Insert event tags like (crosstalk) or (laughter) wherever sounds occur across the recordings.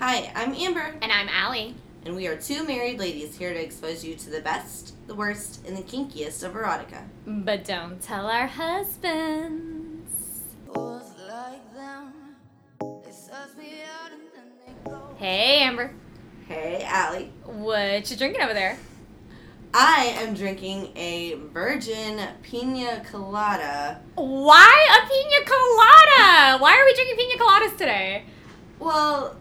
Hi, I'm Amber, And I'm Allie. and we are two married ladies here to expose you to the best, the worst, and the kinkiest of erotica. But don't tell our husbands. Boys like them, they suss me out and then they go. Hey, Amber. Hey, Allie. What you drinking over there? I am drinking a virgin pina colada. Why a pina colada? Why are we drinking pina coladas today? Well,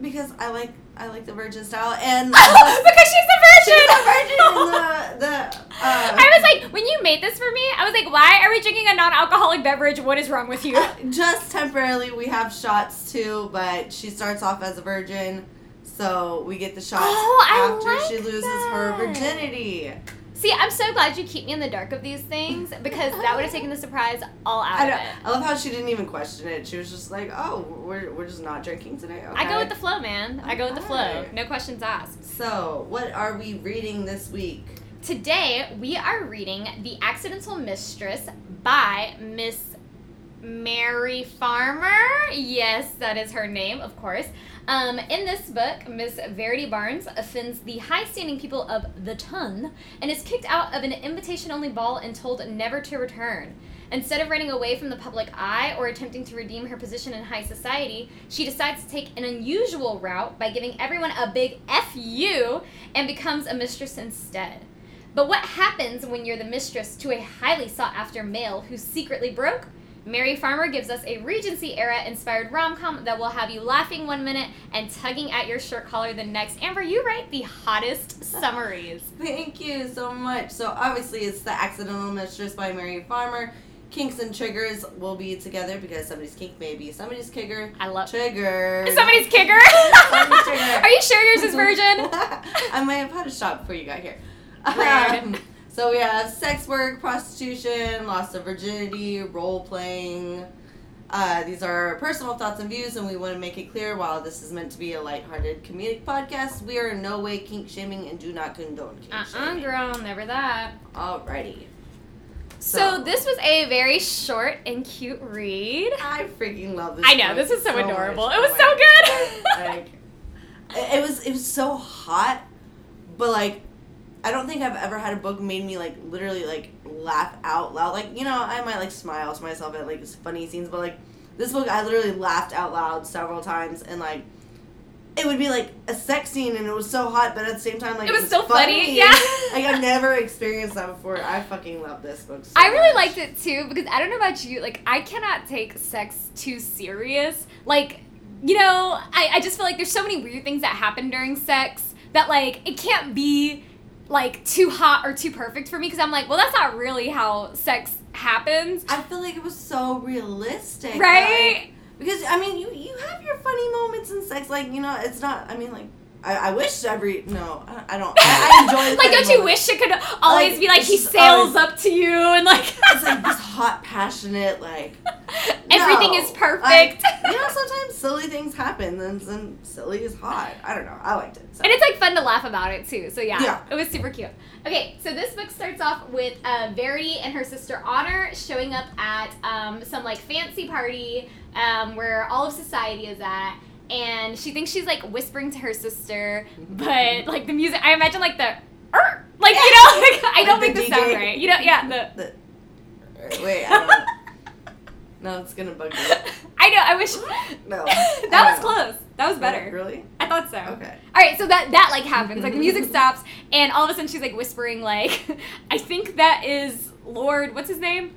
because I like I like the virgin style, and (laughs) because she's a virgin. she's a virgin. the (laughs) the uh, I was like, when you made this for me, I was like, why are we drinking a non-alcoholic beverage? What is wrong with you? (laughs) just temporarily we have shots too, but she starts off as a virgin, so we get the shots Oh, after she like loses her virginity. See, I'm so glad you keep me in the dark of these things because that would have taken the surprise all out I, of it. I love how she didn't even question it. She was just like, "Oh, we're, we're just not drinking today." Okay. I go with the flow, man. I go with the flow. No questions asked. So, what are we reading this week? Today, we are reading The Accidental Mistress by Miss Merry Farmer. Yes, that is her name, of course. Um, in this book, Miss Verity Barnes offends the high standing people of the Ton and is kicked out of an invitation only ball and told never to return. Instead of running away from the public eye or attempting to redeem her position in high society, she decides to take an unusual route by giving everyone a big F you and becomes a mistress instead. But what happens when you're the mistress to a highly sought after male who's secretly broke? Merry Farmer gives us a Regency era inspired rom com that will have you laughing one minute and tugging at your shirt collar the next. Amber, you write the hottest (laughs) summaries. Thank you so much. So, obviously, it's The Accidental Mistress by Merry Farmer. Kinks and triggers will be together because somebody's kink may be somebody's kicker. I love Trigger. Somebody's kicker. Somebody's (laughs) trigger. Are you sure yours is virgin? (laughs) I might have had a shot before you got here. Um, so we have sex work, prostitution, loss of virginity, role playing. Uh, these are our personal thoughts and views, and we want to make it clear while this is meant to be a lighthearted comedic podcast, we are in no way kink shaming and do not condone kink Uh uh shaming. girl, never that. Alrighty. So, So- this was a very short and cute read. I freaking love this. I know, this is so much. adorable. It Oh was so good. Like, it was it was so hot, but like, I don't think I've ever had a book made me like literally like laugh out loud. Like you know, I might like smile to myself at like funny scenes, but like this book, I literally laughed out loud several times, and like. It would be like a sex scene, and it was so hot, but at the same time, like It was still funny, yeah. (laughs) like I've never experienced that before. I fucking love this book. So I really much. liked it too because I don't know about you, like I cannot take sex too serious. Like, you know, I, I just feel like there's so many weird things that happen during sex that like it can't be like too hot or too perfect for me because I'm like, well, that's not really how sex happens, I feel like it was so realistic, right? like- because I mean, you you have your funny moments in sex, like you know, it's not. I mean, like I, I wish every no, I, I don't. (laughs) I, I enjoy. like, don't you wish it could always Like, be like he sails always- up to you and like (laughs) It's like this hot, passionate, like (laughs) everything no. is perfect. Like, you know, sometimes silly things happen, and then silly is hot. I don't know. I liked it. So. And it's like fun to laugh about it too. So yeah, Yeah. it was super cute. Okay, so this book starts off with uh, Verity and her sister Honor showing up at um, some like fancy party um, where all of society is at. And she thinks she's like whispering to her sister, but like the music, I imagine like the, "Er," like you know, (laughs) like, I don't the make the sound DJ. right. You know, yeah, the. The, wait, I don't. (laughs) no, it's gonna bug me. (laughs) I know. I wish. No, that was close. That was better. Really? I thought so. Okay. All right, so that that like happens. Like the music stops, and all of a sudden she's like whispering, like, I think that is Lord. What's his name?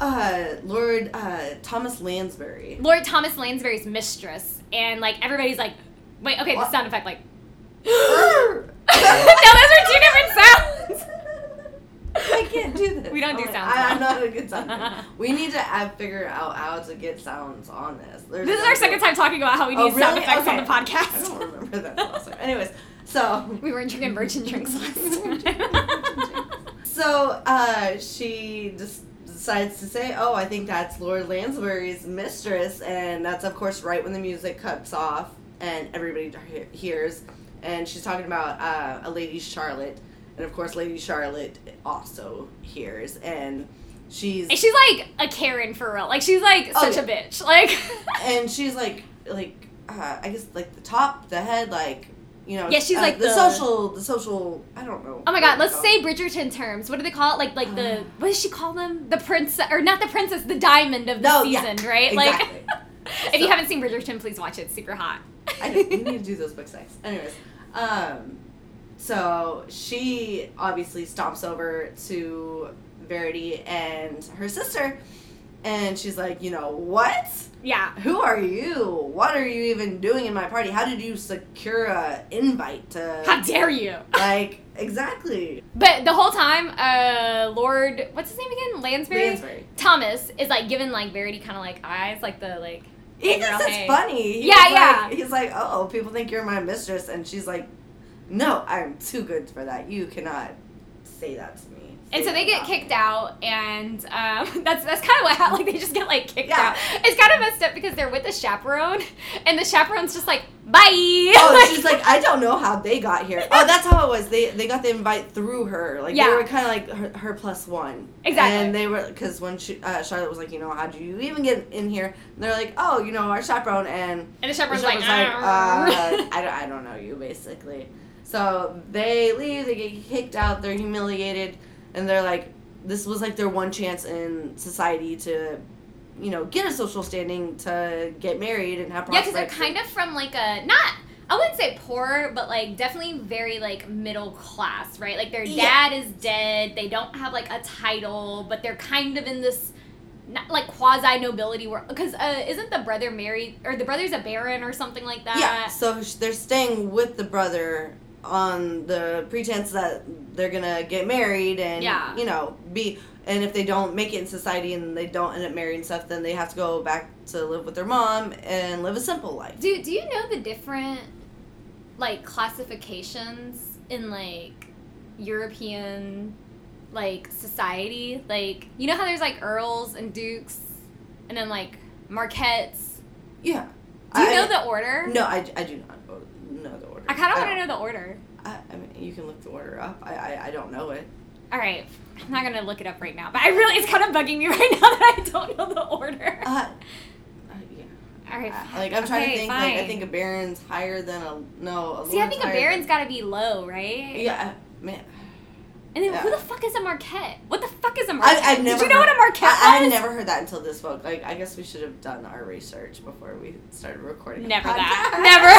Uh, Lord uh, Thomas Lansbury. Lord Thomas Lansbury's mistress, and like everybody's like, wait, okay, the sound effect, like. (gasps) no, (laughs) those are two different sounds. I can't do this. We don't do sounds I, I'm not a good sound. (laughs) we need to add, figure out how to get sounds on this. There's This is our no- second time talking about how we Oh, need sound really? effects on the podcast. I don't remember that last time. Anyways, so (laughs) we weren't drinking virgin drinks last time. so uh, she just decides to say, "Oh, I think that's Lord Lansbury's mistress," and that's of course right when the music cuts off and everybody hears, and she's talking about uh, a lady Charlotte, and of course Lady Charlotte also hears, and she's And she's like a Karen for real. Like she's like Oh, such yeah. a bitch. Like and she's like like uh, uh, I guess like the top, the head, like you know. Yeah, she's uh, like the, the- social, the social. I don't know. Oh my god, let's say. Bridgerton terms. What do they call it? Like like the what does she call them? The princess or not the princess, the diamond of the No, yeah, season, right? exactly. Like (laughs) if you haven't seen Bridgerton, please watch it. It's super hot. I know, we need to (laughs) do those book sex. Anyways, um, so she obviously stomps over to Verity and her sister, and she's like, you know what? yeah. Who are you? What are you even doing in my party? How did you secure a invite to? How dare you? like exactly. But the whole time, uh, Lord, what's his name again? Lansbury. Lansbury. Thomas is like giving like Verity kind of like eyes, like the like. He Hey, thinks girl, it's hey. funny. He's Yeah, like, yeah. He's like, oh, people think you're my mistress, and she's like, no, I'm too good for that. You cannot say that to me. And so they get kicked out, and um, (laughs) that's that's kind of what happened. (laughs) Like they just get like kicked Yeah. out. It's kind of messed up because they're with the chaperone, and the chaperone's just like bye. Oh, (laughs) she's like, I don't know how they got here. Oh, that's how it was. They they got the invite through her. Like they were kind of like her, her plus one. Exactly. And they were because when she, uh, Charlotte was like, you know, how do you even get in here? And they're like, oh, you know, our chaperone and and the the chaperone's like, like, uh, I don't, I don't know you basically. So they leave. They get kicked out. They're humiliated, and they're like, this was like their one chance in society to. You know, get a social standing to get married and have yeah, because they're kind of from like a not. I wouldn't say poor, but like definitely very like middle class, right? Like their Yeah. dad is dead. They don't have like a title, but they're kind of in this not like quasi nobility world. Because uh, isn't the brother married or the brother's a baron or something like that? Yeah, so they're staying with the brother on the pretense that they're gonna get married and Yeah. you know be and if they don't make it in society and they don't end up marrying stuff then they have to go back to live with their mom and live a simple life Do Do you know the different like classifications in like European like society? Like you know how there's like earls and dukes, and then like marquettes. yeah Do you I- know the order? no I, I do not know the order I kind of want to know the order. I, I mean you can look the order up I, I, I don't know it All right, I'm not gonna look it up right now, but I really it's kind of bugging me (laughs) right now that I don't know the order. uh, uh, yeah All right, Uh, like I'm trying okay, to think like I think a baron's higher than a no a See, I think a Baron's got to be low, right? yeah man And then who the fuck is a marquette? What the fuck is a marquette? I, I've never Did you know heard- what a marquette I, I never heard that until this book. Like, I guess we should have done our research before we started recording. Never that. Never.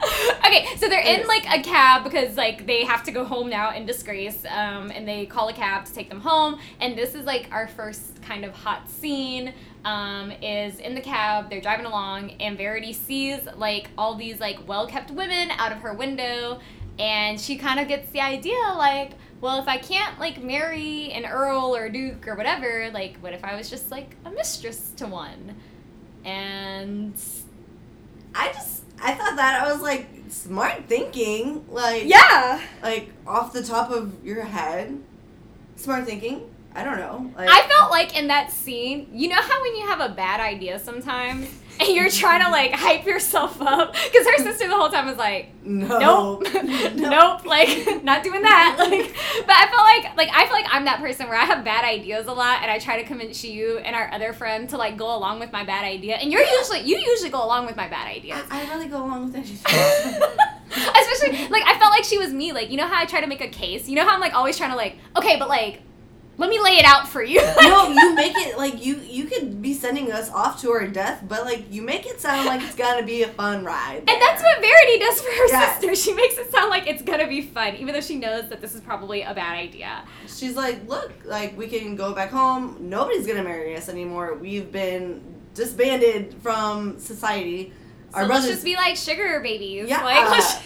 (laughs) (laughs) (laughs) okay, so they're in like a cab because like they have to go home now in disgrace, um, and they call a cab to take them home. And this is like our first kind of hot scene. Um, is in the cab. They're driving along, and Verity sees like all these like well kept women out of her window, and she kind of gets the idea like. Well, if I can't like marry an earl or a duke or whatever, like, what if I was just like a mistress to one? And I just, I thought that I was like smart thinking, like, yeah, like off the top of your head, smart thinking. I don't know. Like, I felt like in that scene, you know how when you have a bad idea sometimes and you're trying to like hype yourself up? Because her sister the whole time was like, no, nope, (laughs) (laughs) nope, like (laughs) not doing that. Like, but I felt like like I feel like I'm that person where I have bad ideas a lot, and I try to convince you and our other friend to like go along with my bad idea, and you're usually you usually go along with my bad ideas. I, I really go along with anything. Especially like I felt like she was me. Like you know how I try to make a case. You know how I'm like always trying to like okay, but like let me lay it out for you. (laughs) no, you (laughs) make it like you you could be sending us off to our death, but like you make it sound like it's gonna be a fun ride. And that's what Verity does for her Yes. sister. She makes it sound like it's gonna be fun, even though she knows that this is probably a bad idea. She's like, look, like we can go back home. Nobody's gonna marry us anymore. We've been disbanded from society. So Our let's brothers. just be like sugar babies. Yeah. Like, (laughs) let's-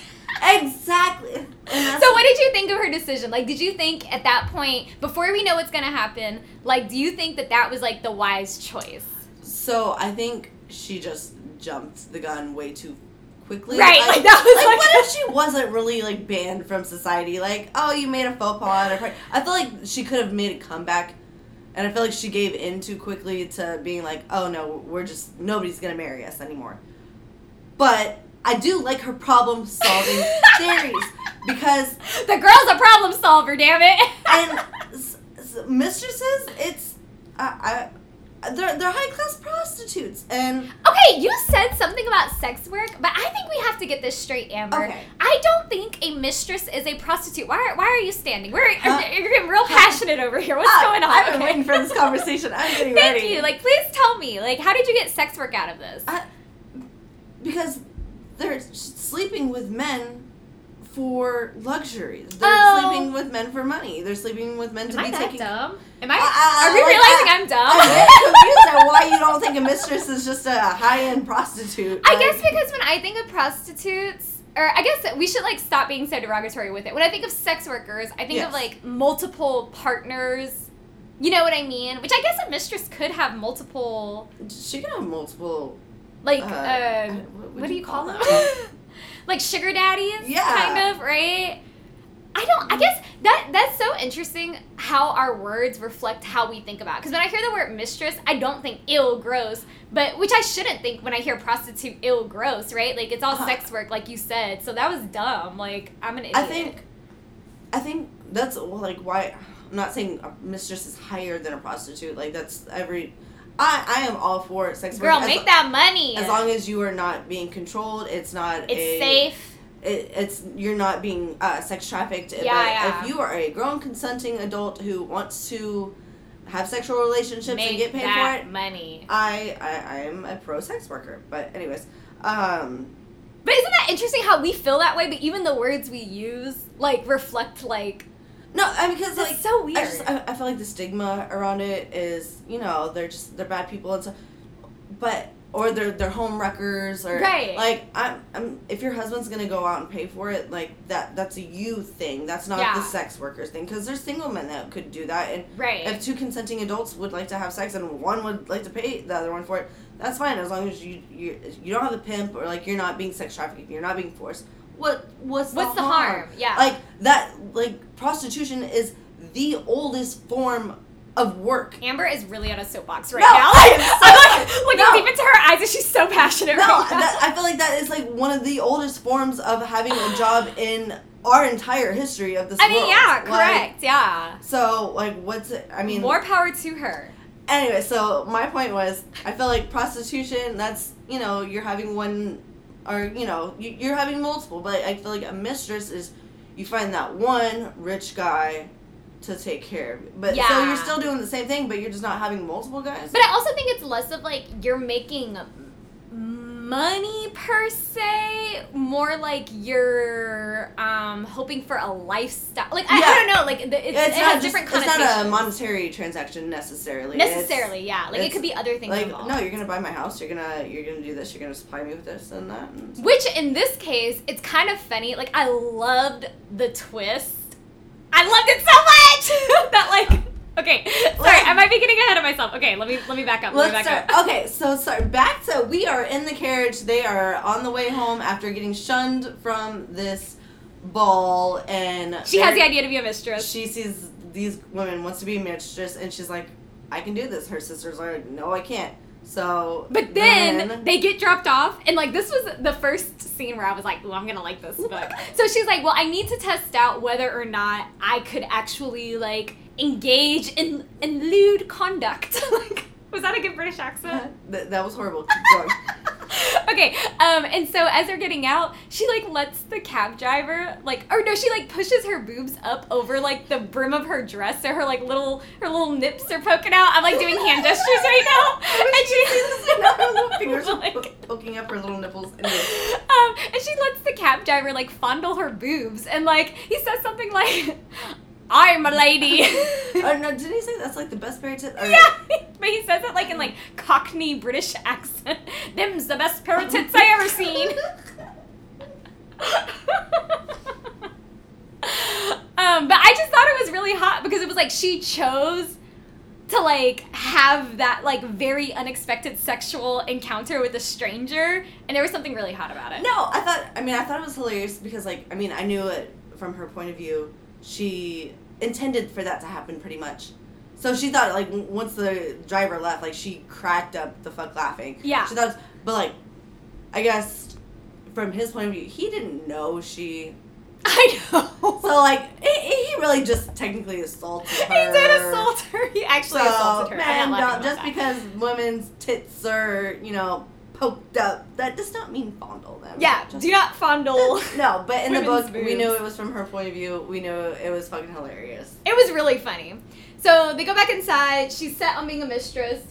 exactly. So what did you think of her decision? Like, did you think at that point, before we know what's gonna happen, like, do you think that that was like the wise choice? So I think she just jumped the gun way too quickly. Right, like, (laughs) that was like, like- what if she wasn't really like banned from society? Like, oh, you made a faux pas. At a. I feel like she could have made a comeback, and I feel like she gave in too quickly to being like, oh no, we're just nobody's gonna marry us anymore. But I do like her problem solving (laughs) theories because The girl's a problem solver, damn it. and (laughs) s- s- mistresses, it's I, I they're they're high class prostitutes and Okay, you said something about sex work, but I think we have to get this straight, Amber. Okay. I don't think a mistress is a prostitute. Why are, why are you standing? We're, Huh? (laughs) you're getting real passionate over here. What's Ah, going on? I've been Okay. waiting for this conversation. I'm getting Thank ready. you. Like, please tell me. Like, how did you get sex work out of this? Because they're sleeping with men for luxuries. They're Oh. sleeping with men for money. They're sleeping with men to Am I be that taking. dumb? Am I? I- are we like, realizing I- I'm dumb? I'm confused at why you don't think a mistress is just a high-end prostitute. I Like, guess because when I think of prostitutes, or I guess we should like stop being so derogatory with it. When I think of sex workers, I think Yes. of like multiple partners. You know what I mean? Which I guess a mistress could have multiple, she can have multiple. Like, Uh, uh, what what do you you call them? (laughs) like sugar daddies, Yeah. kind of, right? I don't. I guess that that's so interesting how our words reflect how we think about. Because when I hear the word mistress, I don't think ill, gross, but which I shouldn't think when I hear prostitute, ill, gross, right? Like it's all Uh-huh. sex work, like you said. So that was dumb. Like I'm an idiot. I think, I think that's like why. I'm not saying a mistress is higher than a prostitute. Like that's every. I I am all for sex work. girl, as- make that money. As long as you are not being controlled, it's not it's a, safe. It, it's you're not being uh, sex trafficked. Yeah, but yeah. If you are a grown consenting adult who wants to have sexual relationships and get paid for it, money. I I I am a pro sex worker. But anyways, um, But isn't that interesting how we feel that way? But even the words we use like reflect like no, I mean because like so weird. I just I, I feel like the stigma around it is you know they're just they're bad people and stuff, but or they're they're home wreckers or Right. like I'm, I'm if your husband's gonna go out and pay for it like that that's a you thing that's not Yeah. the sex workers thing because there's single men that could do that and right. if two consenting adults would like to have sex and one would like to pay the other one for it that's fine as long as you you you don't have the pimp or like you're not being sex trafficked you're not being forced what what's What's the the harm? Yeah. like that like prostitution is the oldest form of work Amber is really on a soapbox right No, now. (laughs) I am so- I'm (laughs) like looking no. deep into her eyes and she's so passionate no right that, i feel like that is like one of the oldest forms of having a job in our entire history of this I mean, world. yeah, Like, correct, yeah. so like what's it i mean More power to her. anyway so my point was i feel like prostitution that's you know you're having one or you know you, you're having multiple but i feel like a mistress is you find that one rich guy to take care of. But so you're still doing the same thing but you're just not having multiple guys? But I also think it's less of like you're making money per se, more like you're um hoping for a lifestyle. Like I, I don't know, like the, it's, it's it not has just, different it's not a monetary transaction necessarily It's- necessarily, yeah. Like it could be other things like involved. no you're gonna buy my house you're gonna you're gonna do this you're gonna supply me with this and that and Which in this case, it's kind of funny. Like I loved the twist. I loved it so much (laughs) that like. Okay, (laughs) sorry, Like- I might be getting ahead of myself. Okay, let me let me back up. Let me Let's back start. up. Okay, so sorry. Back to we are in the carriage. They are on the way home after getting shunned from this ball, and She has the idea to be a mistress. She sees these women wants to be a mistress, and she's like, "I can do this." Her sisters are like, "No, I can't." So, But then they get dropped off, and like this was the first scene where I was like, "Ooh, I'm gonna like this book." (laughs) so she's like, "Well, I need to test out whether or not I could actually like engage in in lewd conduct." (laughs) like, was that a good British accent? Th- that was horrible. (laughs) Keep going. okay, um, and so as they're getting out, she like lets the cab driver like, or no, she like pushes her boobs up over like the brim of her dress, so her like little her little nips are poking out. I'm like doing hand gestures right now, (laughs) and she her little fingers are Like- po- poking up her little nipples. Anyway. um, and she lets the cab driver like fondle her boobs, and like he says something like, "I'm a lady." (laughs) (laughs) Oh no! Did he say that's like the best pair of tits? Or- yeah, but he says it like in like Cockney British accent. (laughs) Them's the best pair of tits I ever seen. um, but I just thought it was really hot because it was like she chose to like have that like very unexpected sexual encounter with a stranger, and there was something really hot about it. No, I thought. I mean, I thought it was hilarious because, like, I mean, I knew it from her point of view. She intended for that to happen, pretty much. So she thought, like, w- once the driver left, like, she cracked up the fuck laughing. Yeah. She thought, but like, I guess from his point of view, he didn't know she. (laughs) I know. So like, he, he really just technically assaulted her. he did assault her. He actually So, assaulted her. Man, just that. because women's tits are, you know, poked up. That does not mean fondle them. Yeah, Just- do not fondle. (laughs) No, but in the book, we knew it was from her point of view. We knew it was fucking hilarious. It was really funny. So they go back inside. She's set on being a mistress.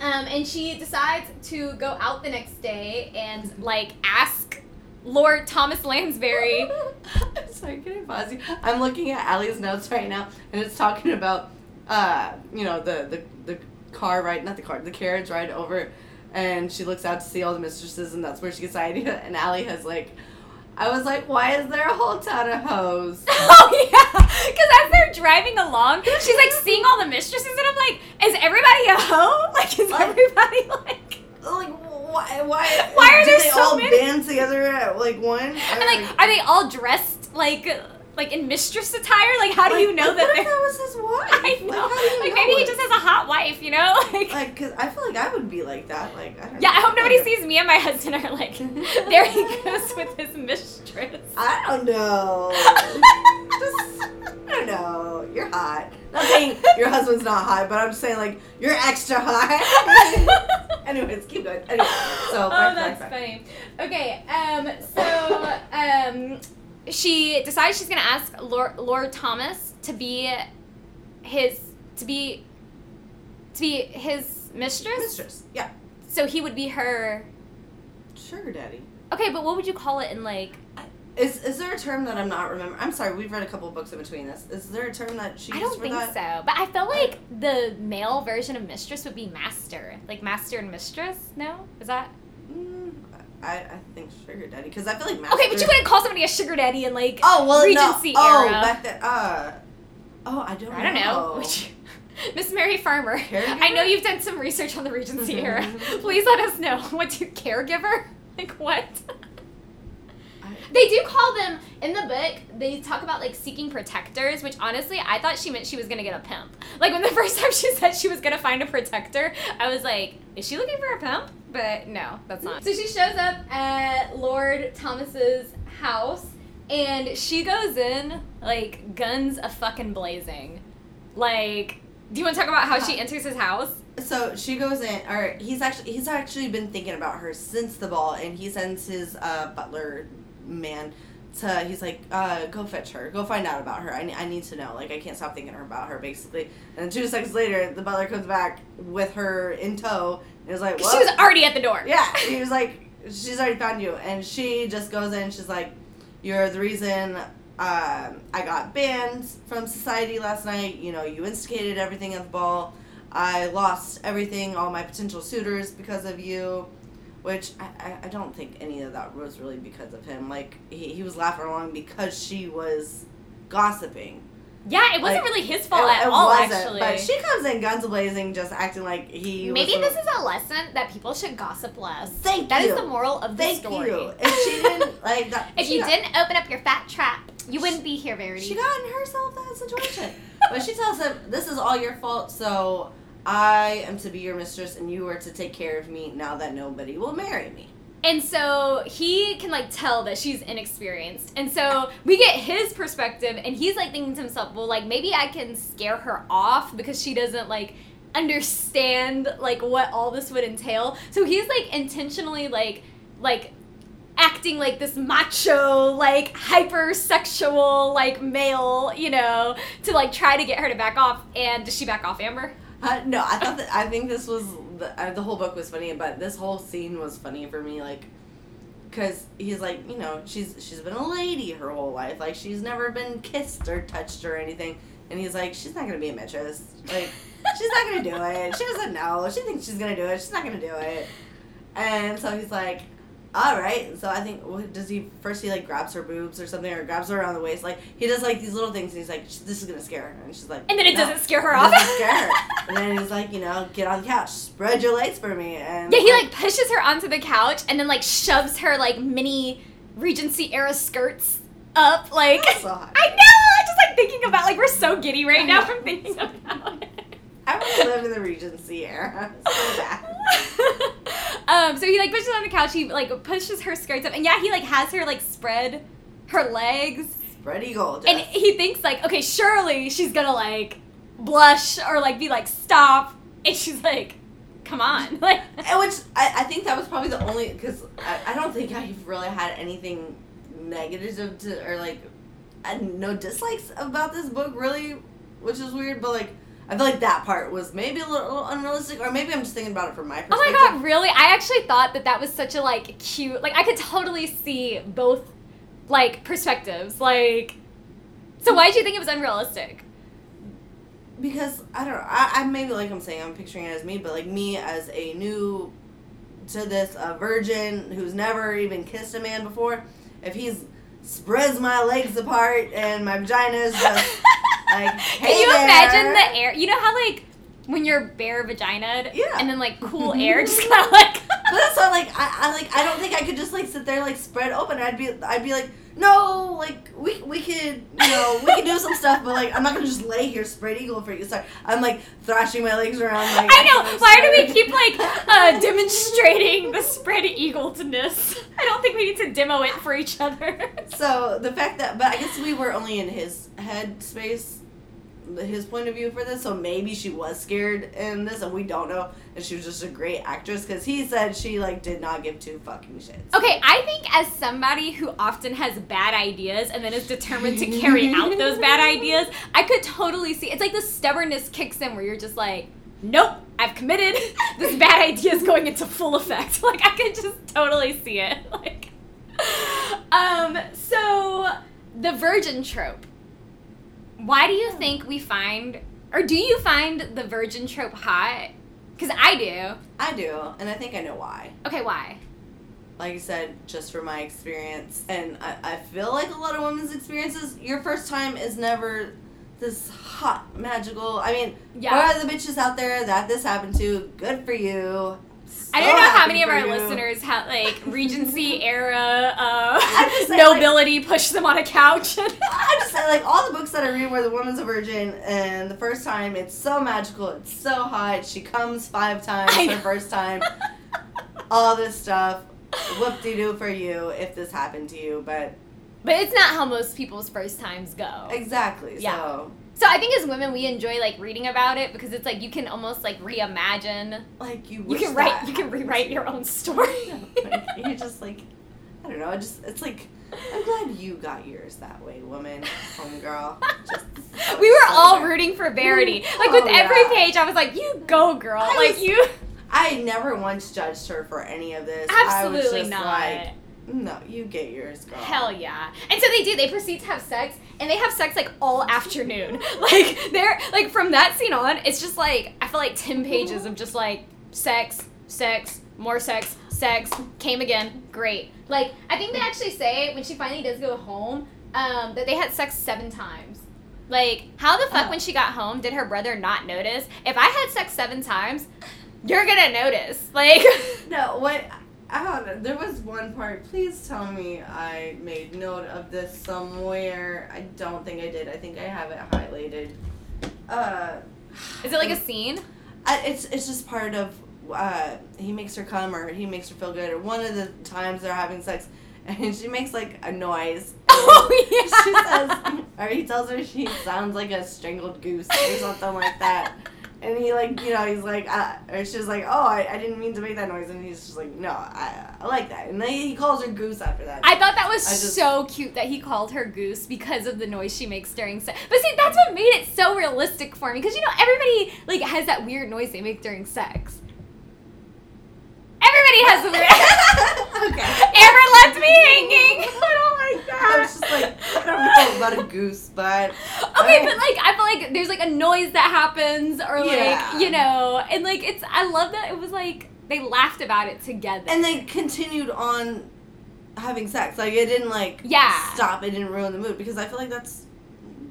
Um, and she decides to go out the next day and like ask Lord Thomas Lansbury. I'm (laughs) sorry, can I pause you? I'm looking at Allie's notes right now, and it's talking about, uh, you know, the the the car ride, not the car, the carriage ride over, and she looks out to see all the mistresses, and that's where she gets the idea. And Allie has like, I was like, why is there a whole ton of hoes? (laughs) oh yeah, because as they're driving along, she's like seeing all the mistresses, and I'm like, is everybody a hoe? (laughs) Like, is Like- everybody like? like, why? Why? Why are do there they so all many? band together at like one? And like, are they all dressed like like in mistress attire? Like, how do you know that what if that was his (laughs) wife? I Like, know. you Like, know maybe he just has a hot wife, you know? (laughs) Like, Like, cause I feel like I would be like that. Like, I don't yeah, I hope nobody sees me and my husband are like, (laughs) there he goes with his mistress. I don't know. Just, I don't know. You're hot. Not saying your husband's not hot, but I'm just saying like you're extra hot. Anyways, keep going. Anyway, so oh, back, that's back, back. funny. Okay, um, so um, she decides she's gonna ask Lord, Lord Thomas to be his to be to be his mistress. Mistress. Yeah. So he would be her. Sugar daddy. Okay, but what would you call it in like? Is is there a term that I'm not remembering? I'm sorry, we've read a couple books in between this. Is there a term that she I don't think that? so, but I felt like the male version of mistress would be master, like master and mistress. No, is that I, I think sugar daddy because I feel like master. okay? But you wouldn't call somebody a sugar daddy in like Oh well, Regency no. Oh, era. back then. Uh. Oh, I don't. Know. I don't know. Which, (laughs) Miss Merry Farmer, Caregiver? I know you've done some research on the Regency era. (laughs) Please let us know. (laughs) What's your caregiver? Like what? I- They do call them in the book. They talk about like seeking protectors, which honestly I thought she meant she was gonna get a pimp. Like when the (laughs) first time she said she was gonna find a protector, I was like, is she looking for a pimp? But no, that's not. So she shows up at Lord Thomas's house, and she goes in like guns a fucking blazing. Like, do you want to talk about how she enters his house? So she goes in, or he's actually he's actually been thinking about her since the ball, and he sends his uh, butler man to. He's like, uh, go fetch her, go find out about her. I, I need to know. Like I can't stop thinking about her, basically. And two seconds later, the butler comes back with her in tow, and is like what? She was already at the door. yeah, he was like, she's already found you, and she just goes in. She's like, you're the reason. Um, I got banned from society last night. You know, you instigated everything at the ball. I lost everything, all my potential suitors because of you, which I, I, don't think any of that was really because of him. Like, he, he was laughing along because she was gossiping. Yeah, it wasn't Like, really his fault It- at it all, wasn't, actually. But she comes in guns blazing, just acting like he Maybe this is a lesson that people should gossip less. Thank That is you. the moral of the Thank story. you. If she didn't, (laughs) like, that, If you got- didn't open up your fat trap, you wouldn't be here, Verity. She got in herself that situation. but she tells him, "This is all your fault. So I am to be your mistress, and you are to take care of me. Now that nobody will marry me." And so he can like tell that she's inexperienced. And so we get his perspective and he's like thinking to himself, well like maybe I can scare her off because she doesn't like understand like what all this would entail. So he's like intentionally like like acting like this macho like hypersexual like male, you know, to like try to get her to back off. And does she back off, Amber? (laughs) Uh, no, I thought that I think this was the, uh, the whole book was funny, but this whole scene was funny for me, like. Cause he's like, you know, she's she's been a lady her whole life. Like she's never been kissed or touched or anything. And he's like, she's not gonna be a mistress. Like she's not gonna do it. She doesn't know. She thinks she's gonna do it. She's not gonna do it. And so he's like, all right. So I think what does he first? He like grabs her boobs or something, or grabs her around the waist. Like he does like these little things. And he's like, this is gonna scare her, and she's like, And then it "No." doesn't scare her It off. doesn't scare her. (laughs) And then he's like, you know, get on the couch, spread your legs for me, and Yeah, he like pushes her onto the couch and then like shoves her like mini Regency era skirts up. Like so hot. (laughs) I know. I'm just like thinking about like we're so giddy right now from thinking (laughs) about it. I want to live in the Regency era so bad. Um, so he like pushes on the couch. He like pushes her skirts up, and yeah, he like has her like spread her legs, Spread eagle. and he thinks like, okay, surely she's gonna like blush or like be like stop, and she's like, come on, (laughs) like. And which I, I think that was probably probably the only because I, I don't think I've really had anything negative to or like I no dislikes about this book really, which is weird. But like I feel like that part was maybe a little unrealistic, or maybe I'm just thinking about it from my Oh perspective. my god, really? I actually thought that that was such a like cute. Like I could totally see both like perspectives. Like So why did you think it was unrealistic? because I don't know. I, I maybe like I'm saying I'm picturing it as me, but like me as a new to this a virgin who's never even kissed a man before, if he's spreads my legs apart and my vagina is just (laughs) like, Can you there. imagine the air? You know how like when you're bare vagina Yeah. and then like cool (laughs) air just kind of like But that's why, like, I, I like, I don't think I could just like sit there like spread open. I'd be, I'd be like, no, like we, we could, you know, we could do some stuff, but like, I'm not gonna just lay here spread eagle for you. Sorry, I'm like thrashing my legs around. Like, I know. Why do we keep like uh, demonstrating the spread eagledness? I don't think we need to demo it for each other. So the fact that, but I guess we were only in his head space, his point of view for this. So maybe she was scared in this, and we don't know. And she was just a great actress because he said she like did not give two fucking shits. Okay, I think as somebody who often has bad ideas and then is determined to carry out those bad (laughs) ideas, I could totally see it's like the stubbornness kicks in where you're just like, nope, I've committed. (laughs) This bad idea is going into full effect. (laughs) Like I could just totally see it. Like, um, so the virgin trope. Why do you think we find, or do you find the virgin trope hot? Because I do. I do, and I think I know why. Okay, why? like I said, just from my experience, and I, I feel like a lot of women's experiences, your first time is never this hot, magical. I mean, Yeah. what are the bitches out there that this happened to? Good for you. I don't know how many of our you. listeners have like (laughs) Regency era uh, saying, like- nobility push them on a couch. (laughs) I'm just say, like, all the books that I read where the woman's a virgin, and the first time, it's so magical, it's so hot, she comes five times I her know. first time, (laughs) all this stuff. Whoop de doo for you if this happened to you, but but it's not how most people's first times go. exactly. Yeah. So, So I think as women we enjoy like reading about it because it's like you can almost like reimagine. like, you You can write you can rewrite your own story. (laughs) Like, you're just like, I don't know. Just it's like I'm glad you got yours that way, woman, homegirl. (laughs) Just we were so all good. rooting for Verity. Like with Oh, every yeah. page I was like, "You go, girl." I like was- you (laughs) I never once judged her for any of this. I was Absolutely just not. Like, no, you get yours, girl. Hell yeah. And so they do. They proceed to have sex, and they have sex like all afternoon. (laughs) Like they're like from that scene on, it's just like I feel like ten pages of just like sex, sex, more sex, sex. Came again, great. Like I think they actually say when she finally does go home, um, that they had sex seven times. Like how the fuck Oh. when she got home did her brother not notice? If I had sex seven times, you're gonna notice. Like. (laughs) No, what? I don't know. There was one part. Please tell me I made note of this somewhere. I don't think I did. I think I have it highlighted. Uh, Is it like a scene? I, it's it's just part of. Uh, he makes her come or he makes her feel good. Or one of the times they're having sex, and she makes like a noise. (laughs) Oh yeah. she says, or he tells her she sounds like a strangled goose or something like that. And he like, you know, he's like, uh, or she's like, oh, I, I didn't mean to make that noise. And he's just like, no, I, I like that. And then he calls her goose after that. I thought that was just- so cute that he called her Goose because of the noise she makes during sex. But see, that's what made it so realistic for me because you know everybody like has that weird noise they make during sex. Everybody has a (laughs) weird. okay. Amber left me hanging. I don't like that. I was just like, I don't know about a goose, but Okay, but like I feel like there's like a noise that happens or like Yeah. you know, and like it's I love that it was like they laughed about it together. and they continued on having sex. Like it didn't like Yeah. stop. It didn't ruin the mood because I feel like that's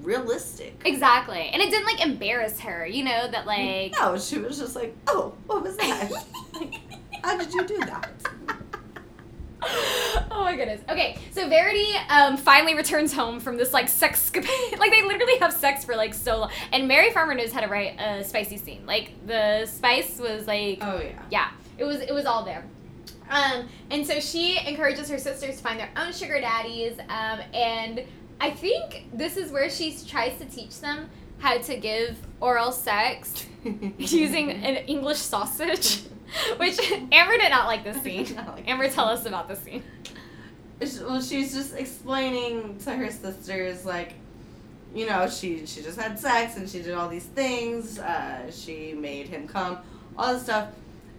realistic. exactly, and it didn't like embarrass her, you know that like. No, she was just like, oh, what was that? (laughs) like, how did you do that? (laughs) oh my goodness. Okay, so Verity um, finally returns home from this like sexcapade. (laughs) like they literally have sex for like so long. And Merry Farmer knows how to write a spicy scene. Like the spice was like Oh yeah. yeah, it was it was all there. Um, and so she encourages her sisters to find their own sugar daddies. Um, and I think this is where she tries to teach them how to give oral sex (laughs) using an English sausage. (laughs) Which Amber did not like this (laughs) scene. like Amber, this tell us about this scene. Well, she's just explaining to her sisters like, you know, she she just had sex and she did all these things. Uh, she made him come, all this stuff,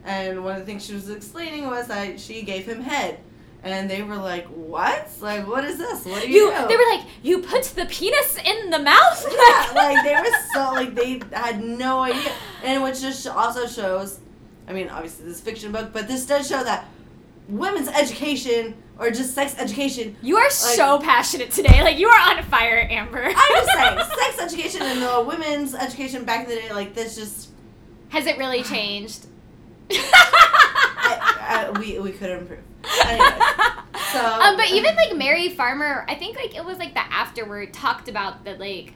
and one of the things she was explaining was that she gave him head, and they were like, "What? Like, what is this? What do you?" You, do?" they were like, you put the penis in the mouth. yeah, like they were so like they (laughs) had no idea, and which just also shows. I mean, obviously this is a fiction book, but this does show that women's education or just sex education. You are so passionate today. Like you are on fire, Amber. I'm just (laughs) saying, sex education and the women's education back in the day, like this just Has it really changed? I, I, we we could improve. Anyway, so um, but even like Merry Farmer, I think like it was like the afterword talked about that like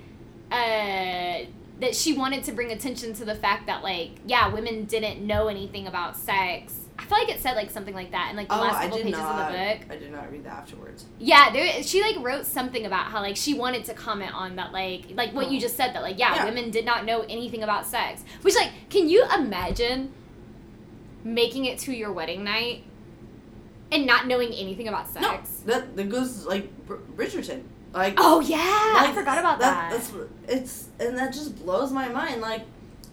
uh that she wanted to bring attention to the fact that like yeah women didn't know anything about sex. I feel like it said like something like that in like the Oh, last couple pages not. of the book. I did not read that afterwards. Yeah, there, she like wrote something about how like she wanted to comment on that like like what you Oh. just said that like yeah, Yeah. women did not know anything about sex. Which like can you imagine making it to your wedding night and not knowing anything about sex? No, that that goes like Br- Bridgerton. Like Oh yeah, I forgot about that. That's it's and that just blows my mind. Like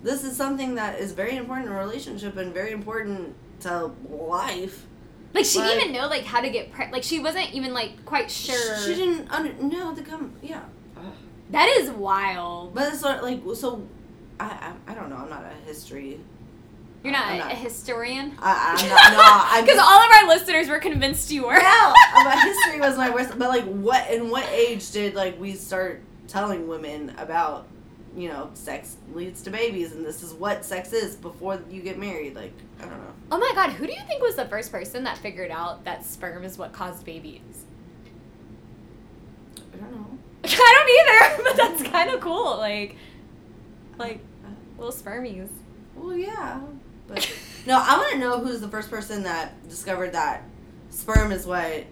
this is something that is very important in a relationship and very important to life. like she didn't even know like how to get pre- like she wasn't even like quite sure. She didn't under, know the come. Yeah, Ugh. That is wild. but it's like so. I, I I don't know. I'm not a history. You're not, a, not. a historian. I, I'm not. Because (laughs) just- all of our listeners were convinced you were. No, (laughs) but history was my worst. But like, what in what age did like we start telling women about, you know, sex leads to babies, and this is what sex is before you get married? Like, I don't know. Oh my god, who do you think was the first person that figured out that sperm is what caused babies? I don't know. (laughs) I don't either, but that's kind of cool. Like, like little spermies. Well, yeah, but no, I want to know who's the first person that discovered that sperm is what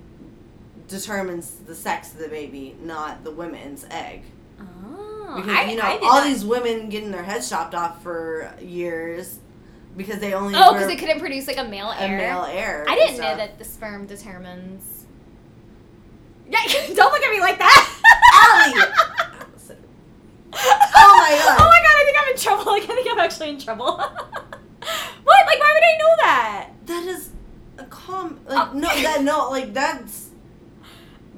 determines the sex of the baby, not the women's egg. Oh, Because I, you know all not- these women getting their heads chopped off for years because they only Oh, because they couldn't produce like a male a male heir. I didn't know that the sperm determines. (laughs) Yeah, (laughs) don't look at me like that. Allie! (laughs) Oh my God. Oh my god! I think I'm in trouble. Like I think I'm actually in trouble. What? Like why would I know that? That is a calm. Like Oh. no, that no, like that's.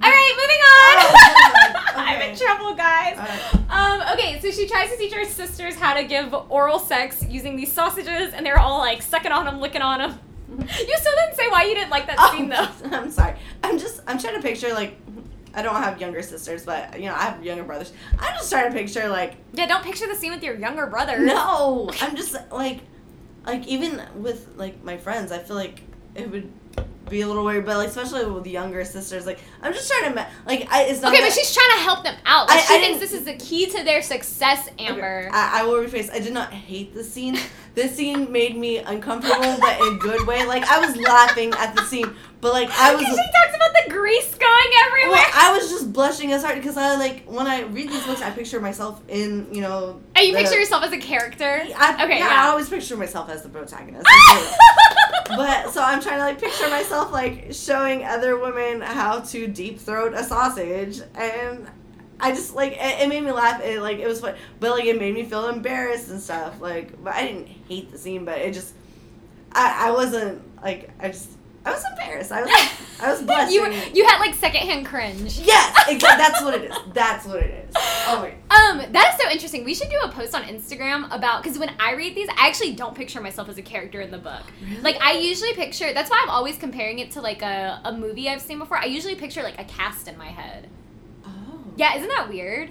All right, moving Oh, on. (laughs) I'm in trouble, guys. Alright. Um, okay, so she tries to teach her sisters how to give oral sex using these sausages, and they're all like sucking on them, licking on them. (laughs) You still didn't say why you didn't like that Oh, scene, though. (laughs) I'm sorry. I'm just. I'm trying to picture like. I don't have younger sisters, but you know I have younger brothers. I'm just trying to picture like Yeah, don't picture the scene with your younger brother. no. I'm just like, like even with like my friends, I feel like it would be a little weird, but like especially with younger sisters, like I'm just trying to ma- like I. It's not Okay, that- but she's trying to help them out. Like, I- she I thinks this is the key to their success, Amber. Okay, I, I will rephrase. I did not hate the scene. (laughs) This scene made me uncomfortable, but in a good way. Like I was laughing at the scene, but like I was. She talks about the grease going everywhere. Well, I was just blushing as hard because I like when I read these books, I picture myself in you know. and you the- picture yourself as a character. I, okay, yeah, yeah. I always picture myself as the protagonist. (laughs) but so I'm trying to like picture myself like showing other women how to deep throat a sausage, and I just like it, it made me laugh. It like it was fun, but like it made me feel embarrassed and stuff. Like, but I didn't hate the scene, but it just I I wasn't like I just I was embarrassed. I was I was (laughs) blushing. you, you had like secondhand cringe. yes, (laughs) exactly. That's what it is. That's what it is. Oh my. Um, that is so interesting. We should do a post on Instagram about because when I read these, I actually don't picture myself as a character in the book. Like I usually picture. That's why I'm always comparing it to like a, a movie I've seen before. I usually picture like a cast in my head. Yeah, isn't that weird?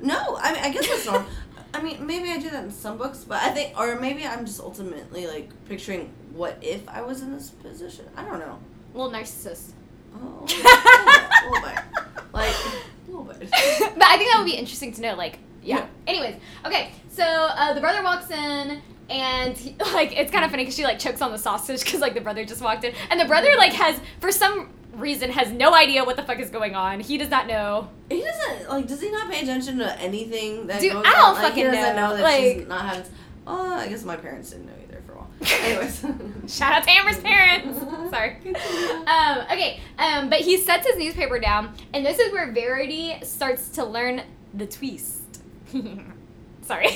No, I mean I guess that's normal. (laughs) I mean maybe I do that in some books, but I think or maybe I'm just ultimately like picturing what if I was in this position. I don't know. Little narcissist. Oh, little bit, a little bit. (laughs) like a little bit. (laughs) but I think that would be interesting to know. Like, yeah. Yeah. Anyways, okay. So uh, the brother walks in, and he, like it's kind of funny because she like chokes on the sausage because like the brother just walked in, and the brother like has for some reason has no idea what the fuck is going on. He does not know. He doesn't like. Does he not pay attention to anything that Dude, goes I don't on? Like, fucking he doesn't know, know, that like- she's not having. Oh, I guess my parents didn't know either for a while. (laughs) Anyways. Shout out to Amber's parents. (laughs) Sorry. Um, okay, um, but he sets his newspaper down, and this is where Verity starts to learn the twist. (laughs) Sorry.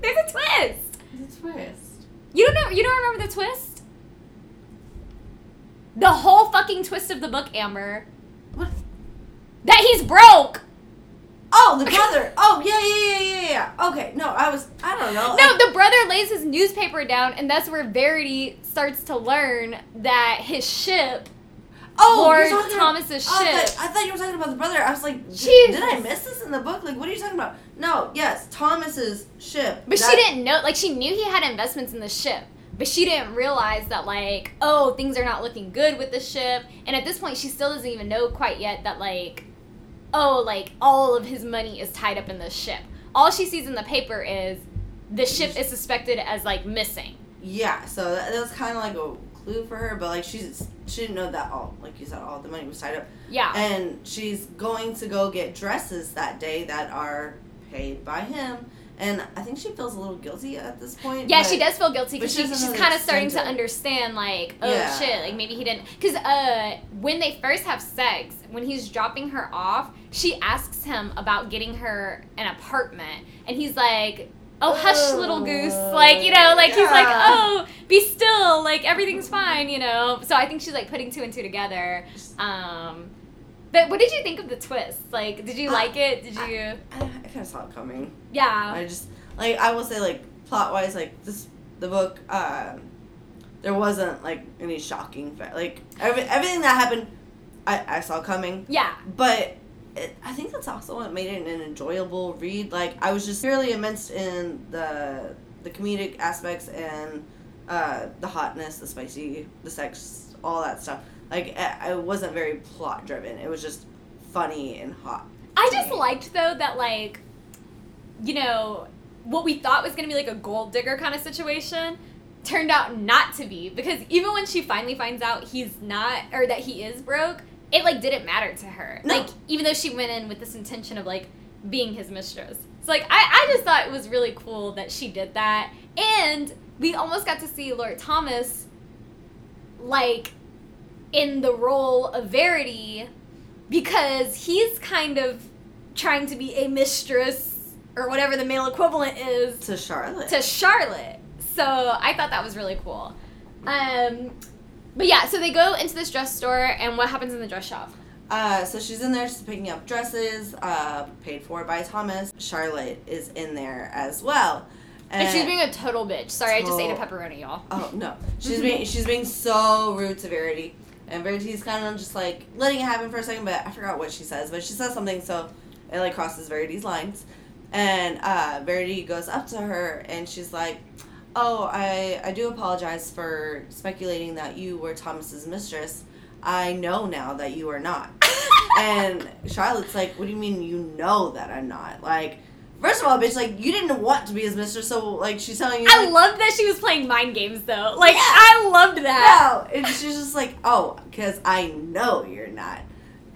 There's a twist. The twist. You don't know? You don't remember the twist? The whole fucking twist of the book, Amber. What? That he's broke. Oh, the brother. Oh, yeah, yeah, yeah, yeah, yeah. Okay, no, I was, I don't know. No, the brother lays his newspaper down, and that's where Verity starts to learn that his ship. oh, Lord talking Thomas's oh, I thought, I thought you were talking about the brother. I was like, did, did I miss this in the book? Like, what are you talking about? No, yes, Thomas's ship. But That- she didn't know, like, she knew he had investments in the ship, but she didn't realize that, like, oh, things are not looking good with the ship. And at this point, she still doesn't even know quite yet that, like, oh, like, all of his money is tied up in this ship. All she sees in the paper is the ship is suspected as, like, missing. Yeah, so that, that was kind of like a clue for her, but like she's she didn't know that all like you said all the money was tied up, Yeah. and she's going to go get dresses that day that are paid by him, and I think she feels a little guilty at this point. Yeah, but- she does feel guilty because she she, she's kind of starting to extent of it. understand, like, oh Yeah. shit, like maybe he didn't. Because uh, when they first have sex, when he's dropping her off, she asks him about getting her an apartment, and he's like, oh hush, little goose, like you know, like he's like, oh, be still, like everything's fine, you know. So I think she's like putting two and two together. Um, but what did you think of the twist? Like, did you Uh, like it? Did you? I, I kind of saw it coming. Yeah. I just like I will say like plot wise like this the book um there wasn't like any shocking fa- like every, everything that happened I, I saw coming Yeah. but it, I think that's also what made it an enjoyable read like I was just really immersed in the the comedic aspects and uh, the hotness the spicy the sex all that stuff like I, wasn't very plot driven it was just funny and hot I just me. liked though that like, you know, what we thought was gonna be like a gold digger kind of situation turned out not to be because even when she finally finds out he's not or that he is broke, it like didn't matter to her. No. Like even though she went in with this intention of like being his mistress. So like I, I just thought it was really cool that she did that. And we almost got to see Lord Thomas like in the role of Verity because he's kind of trying to be a mistress or whatever the male equivalent is to Charlotte to Charlotte. So I thought that was really cool. Um, but yeah, so they go into this dress store, and what happens in the dress shop? Uh, so she's in there, she's picking up dresses, uh, paid for by Thomas. Charlotte is in there as well. And she's being a total bitch. Sorry, I just ate a pepperoni, y'all. Oh no. (laughs) She's being she's being so rude to Verity. And Verity's kind of just like letting it happen for a second, but I forgot what she says. But she says something so it like crosses Verity's lines. And uh, Verity goes up to her and she's like, Oh, I, I do apologize for speculating that you were Thomas's mistress. I know now that you are not. (laughs) and Charlotte's like, What do you mean you know that I'm not? Like, first of all, bitch, like you didn't want to be his mistress, so like she's telling you I like, loved that she was playing mind games, though. Like, Yeah. I loved that. no, and she's just like, oh, because I know you're not.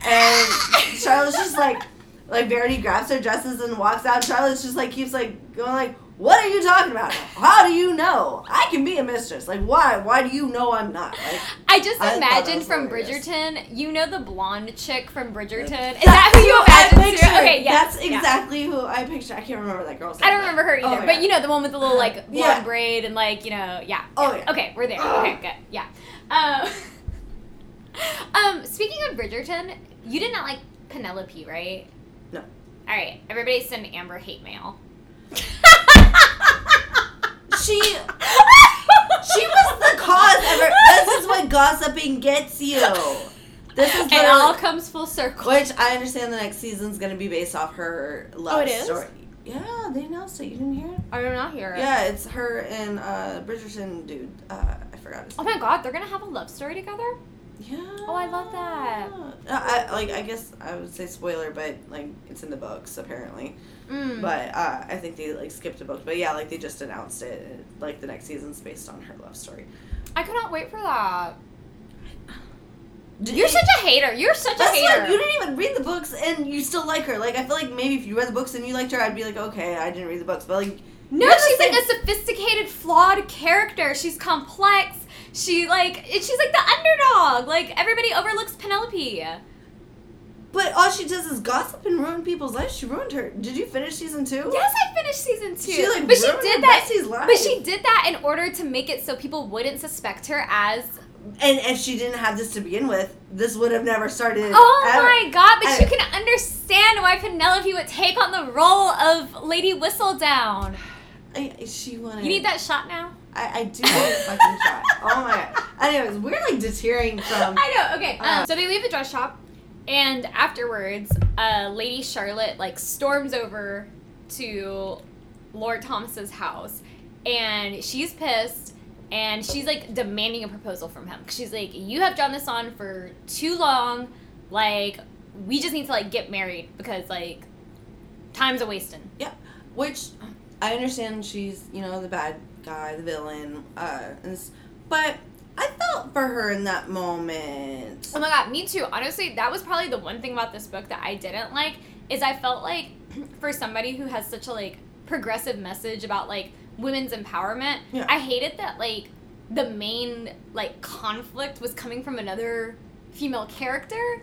And (laughs) Charlotte's just like, like Verity grabs her dresses and walks out. Charlotte's just like keeps like going like, what are you talking about? How do you know I can be a mistress? Like, why? Why do you know I'm not? Like, I just I from hilarious. Bridgerton, you know the blonde chick from Bridgerton? Is that who you I imagined? too? Okay, yeah. That's yeah. exactly who I picture. I can't remember that girl's name. I don't remember her Oh, either, yeah. but you know the one with the little like blonde Yeah. braid and like you know yeah. Oh, yeah. yeah. Okay, we're there. (gasps) Okay, good. Yeah. Um, (laughs) um, speaking of Bridgerton, you did not like Penelope, right? No. All right, everybody send Amber hate mail. She she was the cause ever. This is what gossiping gets you. This is It all comes full circle. Which I understand the next season's gonna be based off her love Oh, it is? story. Yeah, they announced it. You didn't hear it? I did not hear it. Yeah, it's her and uh, Bridgerton dude. Uh, I forgot his Oh my god, they're gonna have a love story together? Yeah. Oh, I love that. Uh, I, like I guess I would say spoiler, but like it's in the books apparently. Mm. But uh, I think they like skipped a book. But yeah, like they just announced it. Like the next season's based on her love story. I cannot wait for that. Did- You're such a hater. You're such a hater. like you didn't even read the books and you still like her. Like I feel like maybe if you read the books and you liked her, I'd be like, okay, I didn't read the books, but like No, she's like a sophisticated, flawed character. She's complex. She like she's like the underdog. Like everybody overlooks Penelope. But all she does is gossip and ruin people's lives. She ruined her. Did you finish season two? Yes, I finished season two. She, like, but she did that. But she did that in order to make it so people wouldn't suspect her as. And if she didn't have this to begin with, this would have never started. Oh ever. my god! But I- you can understand why Penelope would take on the role of Lady Whistledown. I, she wanted. You need that shot now. I, I do need a fucking shot. Oh my god. Anyways, we're like deterring from. I know. Okay. Uh, Um, so they leave the dress shop, and afterwards, uh, Lady Charlotte like storms over to Lord Thomas's house, and she's pissed, and she's like demanding a proposal from him. She's like, "You have done this on for too long. Like, we just need to like get married because like, time's a wasting." Yeah, which I understand she's you know the bad guy, the villain, uh, and but I felt for her in that moment. Oh my god, me too. Honestly, that was probably the one thing about this book that I didn't like is I felt like (clears throat) for somebody who has such a like progressive message about like women's empowerment, Yeah. I hated that like the main like conflict was coming from another female character.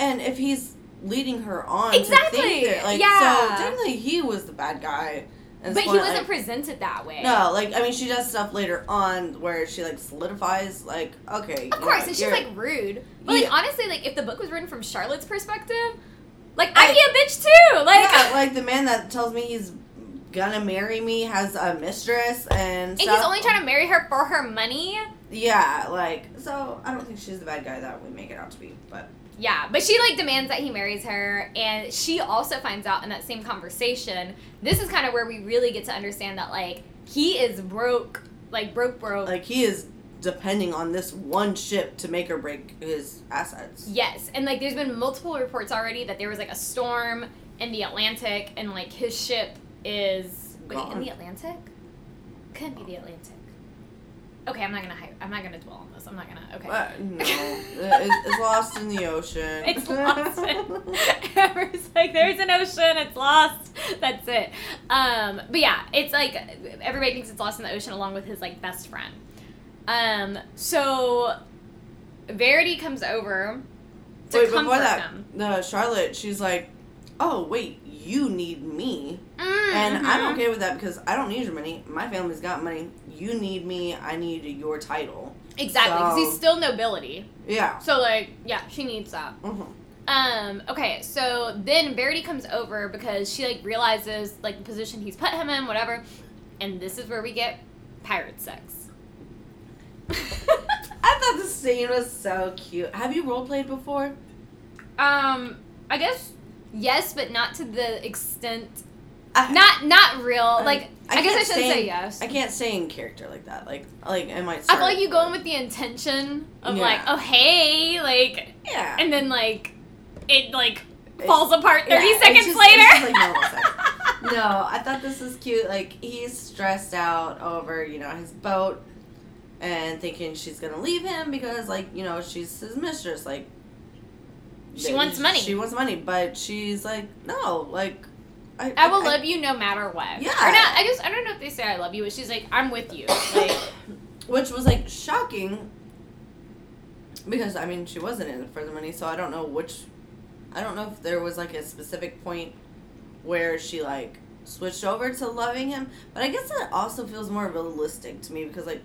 And if he's leading her on Exactly, to think that, like, yeah. so technically he was the bad guy. This But he wasn't like- presented that way. No, like I mean, she does stuff later on where she like solidifies, like okay, Of course, yeah, and she's like rude. But like Yeah. honestly, like if the book was written from Charlotte's perspective, like I'd be a bitch too. Like yeah, like the man that tells me he's gonna marry me has a mistress and and stuff. he's only trying to marry her for her money. Yeah, like so. I don't think she's the bad guy that we make it out to be, but Yeah, but she like demands that he marries her, and she also finds out in that same conversation. This is kind of where we really get to understand that like he is broke, like broke, broke. like he is depending on this one ship to make or break his assets. yes, and like there's been multiple reports already that there was like a storm in the Atlantic, and like his ship is wait in the Atlantic. Couldn't be the Atlantic. Okay, I'm not gonna hype. I'm not gonna dwell on this. I'm not gonna. Okay. But no, (laughs) it's, it's lost in the ocean. It's (laughs) lost. it's (laughs) like there's an ocean, it's lost. That's it. Um, but yeah, it's like everybody thinks it's lost in the ocean along with his like best friend. Um, so Verity comes over to Wait, comfort before that, him. the Charlotte, she's like, "Oh wait, you need me." Mm, And I'm mhm. okay with that because I don't need your money. My family's got money. You need me. I need your title. Exactly, because So- he's still nobility. Yeah. So like, yeah, she needs that. hmm Um, okay, so then Verity comes over because she like realizes like the position he's put him in, whatever. And this is where we get pirate sex. (laughs) I thought the scene was so cute. Have you role played before? um, I guess yes, but not to the extent I, not not real. Like I, guess I shouldn't stay say yes. I can't stay in character like that. Like, like I might. I feel like you go in with the intention of Yeah. like, oh hey, like, Yeah. and then like it like It- falls apart yeah, thirty it's seconds just- later. like sex. (laughs) no, I thought this was cute. Like he's stressed out over you know his boat, and thinking she's gonna leave him because like you know she's his mistress. Like She wants money. She wants money, but she's like no, like I, I will love you no matter what. Yeah. Or not. I just I don't know if they say I love you, but she's like I'm with you. Like (coughs) which was like shocking because I mean she wasn't in it for the money, so I don't know which. I don't know if there was like a specific point where she like switched over to loving him, but I guess that also feels more realistic to me because like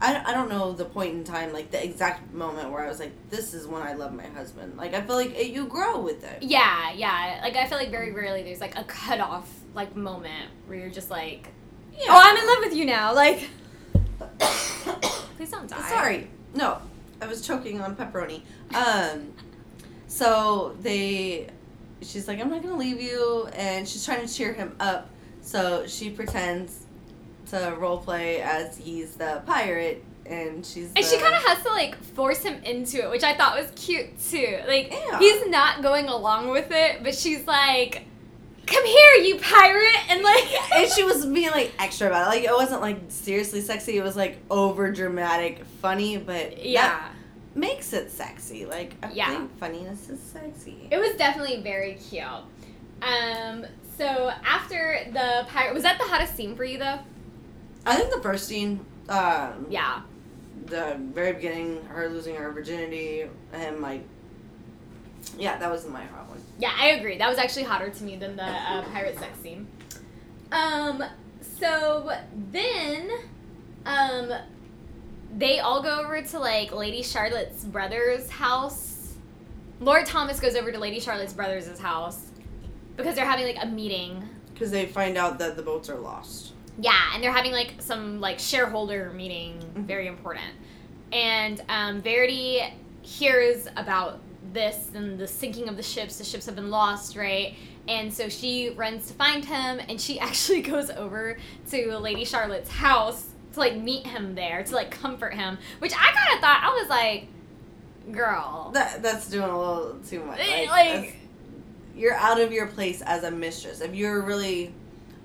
I, I don't know the point in time like the exact moment where I was like this is when I love my husband. Like I feel like it, you grow with it. yeah, yeah. Like I feel like very rarely there's like a cutoff like moment where you're just like, Yeah. oh, I'm in love with you now. Like, please don't die. Sorry. No, I was choking on pepperoni. Um, so they, she's like, I'm not gonna leave you, and she's trying to cheer him up. So she pretends to role play as he's the pirate, and she's. And she kind of has to like force him into it, which I thought was cute too. Like Yeah. he's not going along with it, but she's like, "Come here, you pirate!" And like, (laughs) And she was being like extra about it. Like it wasn't like seriously sexy. It was like over dramatic, funny, but yeah, makes it sexy. Like I Yeah. think funniness is sexy. it was definitely very cute. Um, so after the pirate, was that the hottest scene for you though? I think the first scene, um, Yeah. the very beginning, her losing her virginity, him like, yeah, that was my hot one. Yeah, I agree. That was actually hotter to me than the uh, pirate sex scene. Um, so then, um, they all go over to like Lady Charlotte's brother's house. Lord Thomas goes over to Lady Charlotte's brother's house because they're having like a meeting. Because they find out that the boats are lost. Yeah, and they're having like some like shareholder meeting, very important. And um, Verity hears about this and the sinking of the ships. The ships have been lost, right? And so she runs to find him, and she (laughs) actually goes over to Lady Charlotte's house to like meet him there to like comfort him. Which I kind of thought I was like, girl, That that's doing a little too much. Eh, Like, like- you're out of your place as a mistress. If you're really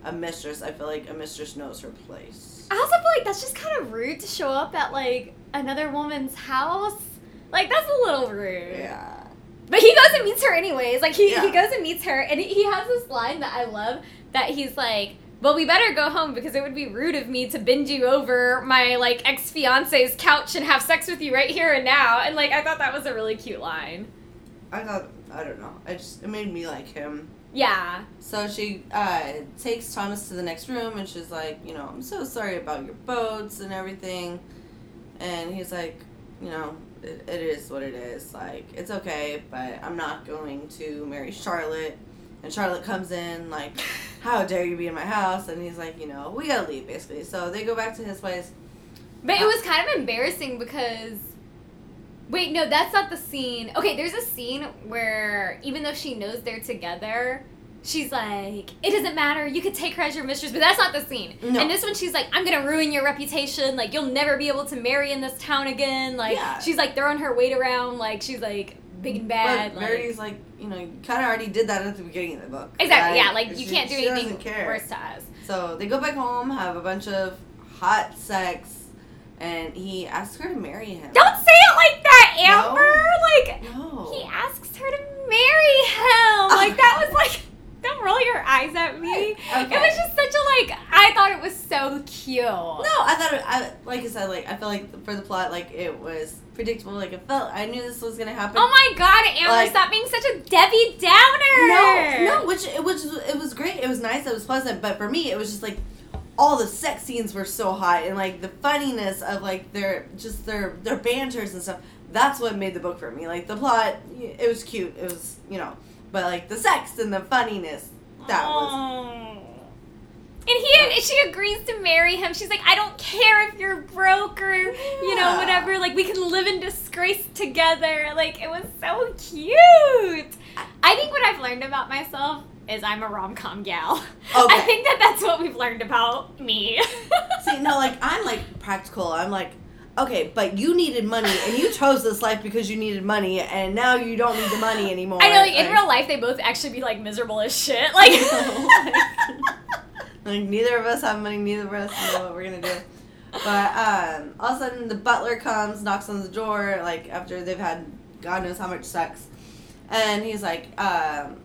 a mistress, I feel like a mistress knows her place. I also feel like that's just kind of rude to show up at like another woman's house. Like that's a little rude. Yeah. But he goes and meets her anyways. Like he, he goes and meets her, and he- he has this line that I love that he's like, "Well, we better go home because it would be rude of me to bend you over my like ex fiance's couch and have sex with you right here and now." And like I thought that was a really cute line. I thought I don't know. I just it made me like him. Yeah. So she uh, takes Thomas to the next room and she's like, you know, I'm so sorry about your boats and everything. And he's like, you know, it, it is what it is. Like, it's okay, but I'm not going to marry Charlotte. And Charlotte comes in, like, (laughs) how dare you be in my house? And he's like, you know, we gotta leave, basically. So they go back to his place. But it was kind of embarrassing because. Wait, no, that's not the scene. Okay, there's a scene where even though she knows they're together, she's like, it doesn't matter, you could take her as your mistress, but that's not the scene. No. And this one, she's like, I'm gonna ruin your reputation, like, you'll never be able to marry in this town again. Like, Yeah. she's like throwing her weight around, like, she's like big and bad. but like- Verity's like, you know, you kind of already did that at the beginning of the book. exactly, right? yeah, like, you She- can't do anything worse to us. So they go back home, have a bunch of hot sex, and he asks her to marry him. Don't say it like that, No. Amber! Like, No. He asks her to marry him. Like that was like (laughs) don't roll your eyes at me. It was just such a like I thought it was so cute. No, I thought it, I like I said, like I felt like for the plot, like it was predictable. Like it felt, I knew this was gonna happen. Oh my god, Amber, Like- stop being such a Debbie Downer. No, no, which it was it was great. It was nice. It was pleasant. But for me, it was just like all the sex scenes were so hot and like the funniness of like their just their their banters and stuff. That's what made the book for me. Like the plot, it was cute. It was you know, but like the sex and the funniness, that was. Oh. And he and she agrees to marry him. She's like, I don't care if you're broke or you know whatever. Like we can live in disgrace together. Like it was so cute. I think what I've learned about myself is I'm a rom com gal. Okay. I think that that's what we've learned about me. (laughs) See, no, like I'm like practical. I'm like, okay, but you needed money and you chose this life because you needed money, and now you don't need the money anymore. I know, like in real life, they both actually be like miserable as shit. (laughs) Like, (laughs) like neither of us have money, neither of us know what we're gonna do. But um, all of a sudden, the butler comes, knocks on the door, like after they've had God knows how much sex, and he's like, um,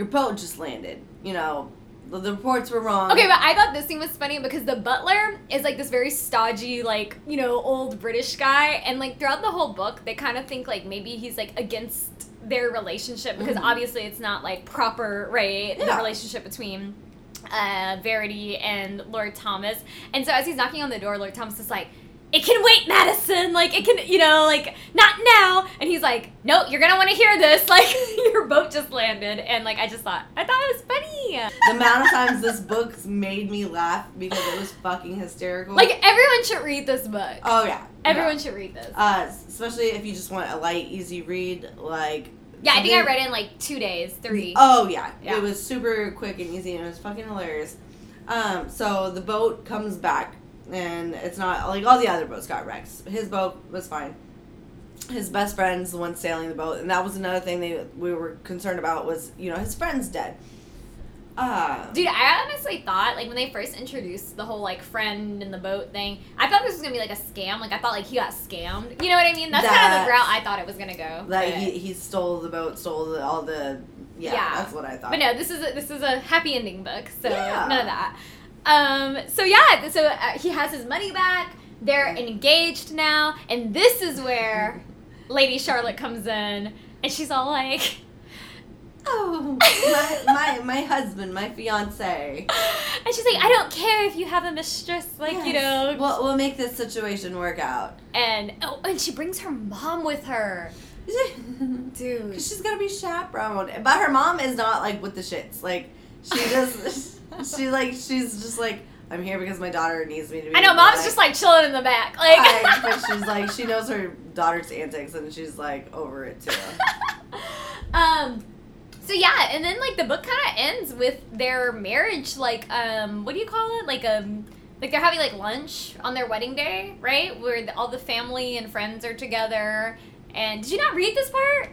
"Your boat just landed. You know, the, the reports were wrong." okay, but I thought this scene was funny because the butler is like this very stodgy, like you know, old British guy, and like throughout the whole book, they kind of think like maybe he's like against their relationship because Mhm. obviously it's not like proper, right? The relationship between uh, Verity and Lord Thomas. And so as he's knocking on the door, Lord Thomas is like, it can wait, Madison. Like, it can, you know, like, not now. And he's like, no, you're to want to hear this. (laughs) Like, your boat just landed. And, like, I just thought, I thought it was funny. the amount of times this book made me laugh because it was fucking hysterical. Like, everyone should read this book. oh yeah, Everyone yeah. should read this. Uh, especially if you just want a light, easy read, like. yeah, I think I read it in, like, two days, three. Oh yeah. Yeah. it was super quick and easy, and it was fucking hilarious. Um, so the boat comes back, and it's not like all the other boats got wrecked. His boat was fine. His best friend's the one sailing the boat, and that was another thing they we were concerned about was you know his friend's dead. Uh, Dude, I honestly thought like when they first introduced the whole like friend in the boat thing, I thought this was gonna be like a scam. Like I thought like he got scammed. You know what I mean? That's kind of the route I thought it was gonna go. like but- he, he stole the boat, stole the, all the Yeah, Yeah. that's what I thought. But no, this is a, this is a happy ending book, so Yeah. none of that. Um, so yeah, so uh, he has his money back. They're engaged now, and this is where Lady Charlotte comes in, and she's all like, (laughs) Oh, my, my my husband, my fiance. (laughs) and she's like, I don't care if you have a mistress, like you know. We'll, we'll make this situation work out. and oh, and she brings her mom with her, (laughs) dude. Cause she's gotta be chaperoned, but her mom is not like with the shits. Like she just, she like she's just like I'm here because my daughter needs me to be. I know, mom's just like chilling in the back, like. Like, (laughs) but she's like she knows her daughter's antics and she's like over it too. (laughs) um so yeah and then like the book kind of ends with their marriage like um what do you call it like um like they're having like lunch on their wedding day right where the, all the family and friends are together and did you not read this part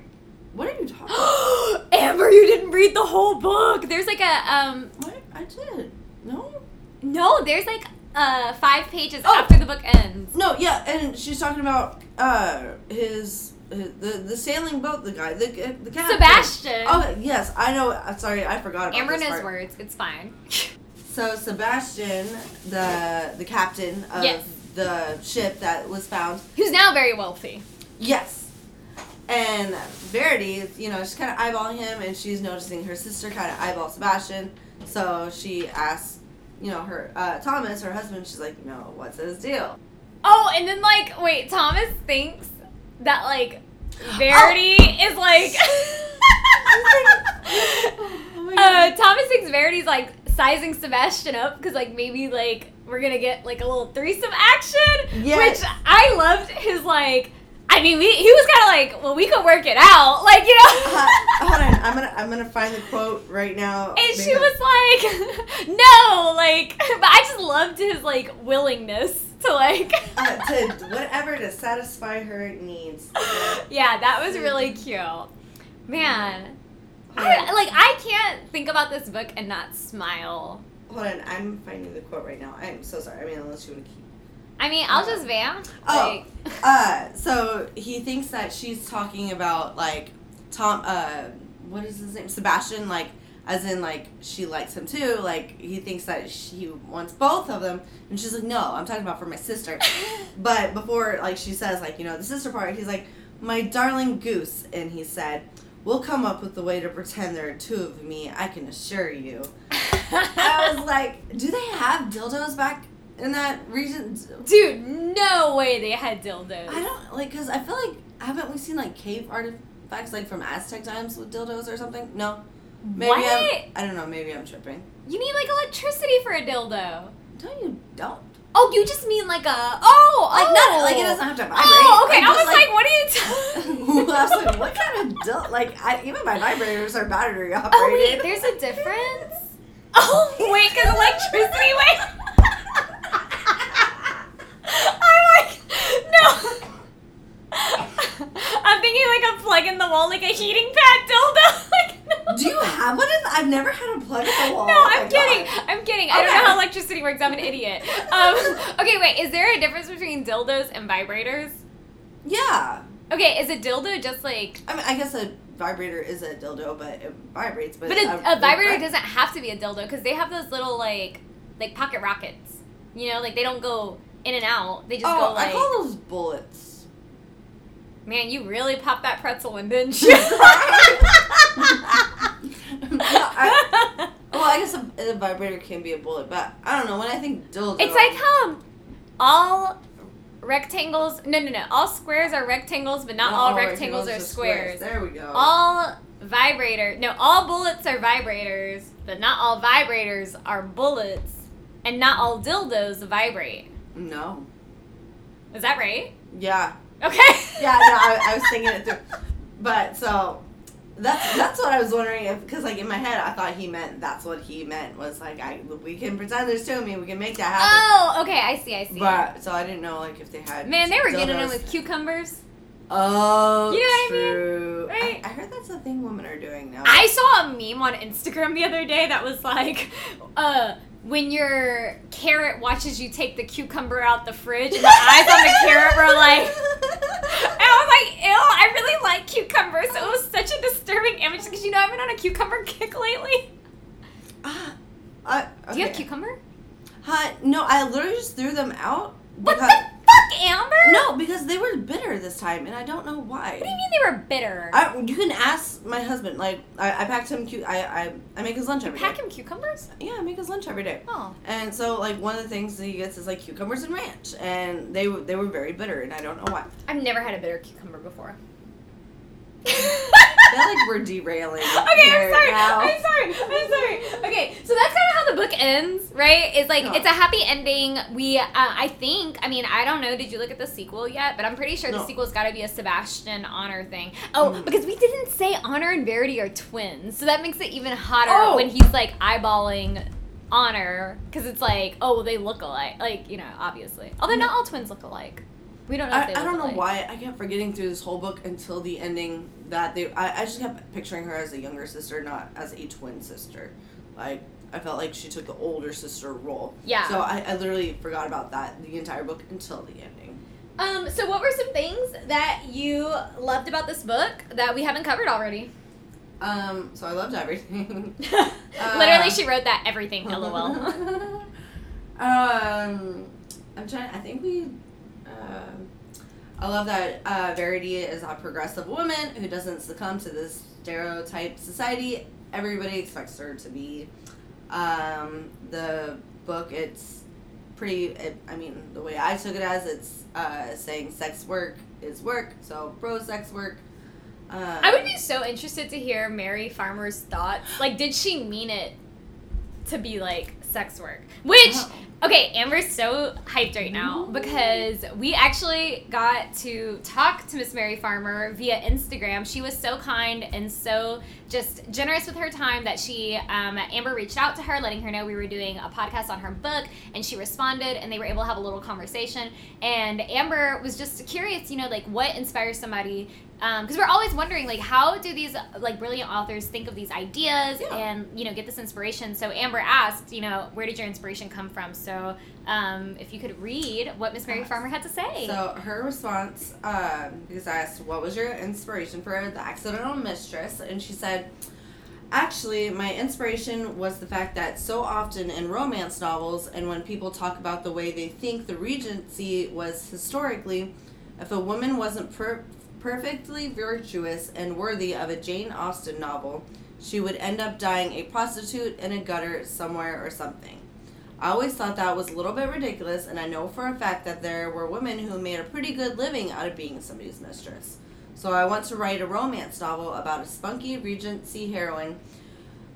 What are you talking? (gasps) about, amber you didn't read the whole book there's like a um What I did? No. no there's like uh five pages Oh. after the book ends No, yeah, and she's talking about uh his, the the sailing boat, the guy, the the captain. sebastian Oh yes, I know. Sorry, I forgot about amber knows words it's fine So Sebastian, the the captain of Yes. the ship that was found, who's now very wealthy yes, and Verity, you know, she's kind of eyeballing him, and she's noticing her sister kind of eyeball Sebastian. So she asks, you know, her uh, Thomas, her husband. She's like, no, what's his deal? Oh, and then like, wait, Thomas thinks that like Verity is like. (laughs) Oh uh, Thomas thinks Verity's like sizing Sebastian up because like maybe like we're gonna get like a little threesome action. Yes. Which I loved his like. I mean, we, he was kind of like, well, we could work it out, like you know. Uh, hold on, I'm gonna I'm gonna find the quote right now. And she because- was like, (laughs) no, like, (laughs) but I just loved his like willingness to like. uh, (laughs) to whatever to satisfy her needs. yeah, that was really cute. Man, I, like I can't think about this book and not smile. Hold on, I'm finding the quote right now. I'm so sorry. I mean, unless you want to keep. I mean, I'll just van. Oh. Like, Uh, so he thinks that she's talking about like Tom. Uh, what is his name? Sebastian. Like, as in like she likes him too. Like he thinks that she wants both of them, and she's like, no, I'm talking about for my sister. (laughs) But before like she says like you know the sister part, he's like, my darling goose, and he said. We'll come up with a way to pretend there are two of me, I can assure you. (laughs) I was like, do they have dildos back in that region? dude, no way they had dildos. I don't like because I feel like haven't we seen like cave artifacts like from Aztec times with dildos or something? No, maybe what? I'm, I don't know. Maybe I'm tripping. You need like electricity for a dildo. No, you don't. Oh, you just mean like a oh, Like oh. not like it doesn't have to vibrate. Oh, okay. I was just, like, what are you? T- (laughs) I was like, what kind of dildo? Like I, even my vibrators are battery operated. oh wait, there's a difference. (laughs) Oh wait, because electricity. Wait. (laughs) I'm like, no. (laughs) I'm thinking like a plug in the wall, like a heating pad dildo. (laughs) like, no. Do you have one? of th- I've never had a plug in the wall. No, Oh I'm my kidding. I'm kidding. I don't know how electricity works. I'm an idiot. Um, (laughs) okay, wait. Is there a difference between dildos and vibrators? Yeah, Okay, is a dildo just like? I mean, I guess a vibrator is a dildo, but it vibrates. But, But a, a- a vibrator doesn't have to be a dildo because they have those little like, like pocket rockets. You know, like they don't go in and out. They just Oh, go like. I call those bullets. Man, you really popped that pretzel in, didn't you? No, I- (laughs) well, I guess a, a vibrator can be a bullet, but I don't know. When I think dildo, it's like how all rectangles. No, no, no. All squares are rectangles, but not, all rectangles, are just squares. There we go. All vibrator. No, all bullets are vibrators, but not all vibrators are bullets, and not all dildos vibrate. No. Is that right? Yeah. Okay. (laughs) Yeah. No, I, I was thinking it through, (laughs) but so that's that's what I was wondering if because like in my head I thought he meant that's what he meant was like I we can pretend there's two of me we can make that happen. Oh, okay. I see. I see. But so I didn't know like if they had Man, they were getting them dildos. with cucumbers. Oh, You know what I mean? Right? I, I heard that's a thing women are doing now. I saw a meme on Instagram the other day that was like, uh, when your carrot watches you take the cucumber out the fridge and the eyes on the carrot were like, (laughs) and I was like, ew, I really like cucumbers. So it was such a disturbing image because you know I've been on a cucumber (laughs) kick lately. Ah, I, Do you have okay. cucumber? Huh, no, I literally just threw them out. What because- the this time, and I don't know why. What do you mean they were bitter? I, you can ask my husband. Like, I, I packed him. Cu- I, I I make his lunch every day. Pack him cucumbers? Yeah, I make his lunch every day. Oh. And so, like, one of the things that he gets is like cucumbers and ranch, and they they were very bitter, and I don't know why. I've never had a bitter cucumber before. I feel like we're derailing. (laughs) Okay, I'm sorry. now. I'm sorry. I'm sorry. Okay, so that's kind of how the book ends, right? It's like Yeah. it's a happy ending. We, uh, I think. I mean, I don't know. Did you look at the sequel yet? But I'm pretty sure the sequel's got to be a Sebastian Honor thing. Oh, Mhm. because we didn't say Honor and Verity are twins, so that makes it even hotter Oh. when he's like eyeballing. Honor, because it's like, oh, well, they look alike. Like, you know, obviously. Although not all twins look alike. We don't know if I, they I don't know alike. why I kept forgetting through this whole book until the ending that they I, I just kept picturing her as a younger sister, not as a twin sister. Like I felt like she took the older sister role. Yeah. So I, I literally forgot about that the entire book until the ending. Um, so what were some things that you loved about this book that we haven't covered already? Um, so I loved everything. (laughs) Literally, she wrote that everything. LOL. (laughs) um, I'm trying. I think we. Um, I love that uh, Verity is a progressive woman who doesn't succumb to this stereotype society everybody expects her to be. Um, the book, it's pretty. It, I mean, the way I took it as it's uh, saying sex work is work, so pro sex work. Um, I would be so interested to hear Merry Farmer's thoughts. Like, did she mean it to be like sex work? Which, Oh. Okay, Amber's so hyped right now mm-hmm. because we actually got to talk to Miss Merry Farmer via Instagram. She was so kind and so just generous with her time that she, um, Amber reached out to her, letting her know we were doing a podcast on her book, and she responded, and they were able to have a little conversation. And Amber was just curious, you know, like what inspires somebody because we're always wondering like how do these like brilliant authors think of these ideas Yeah. and you know get this inspiration so amber asked you know where did your inspiration come from so um, if you could read what miss Merry Farmer had to say So her response, um, because I asked, "What was your inspiration for the accidental mistress?" and she said, "Actually, my inspiration was the fact that so often in romance novels, and when people talk about the way they think the Regency was historically, if a woman wasn't per- perfectly virtuous and worthy of a Jane Austen novel, she would end up dying a prostitute in a gutter somewhere or something." I always thought that was a little bit ridiculous, and I know for a fact that there were women who made a pretty good living out of being somebody's mistress. So I want to write a romance novel about a spunky Regency heroine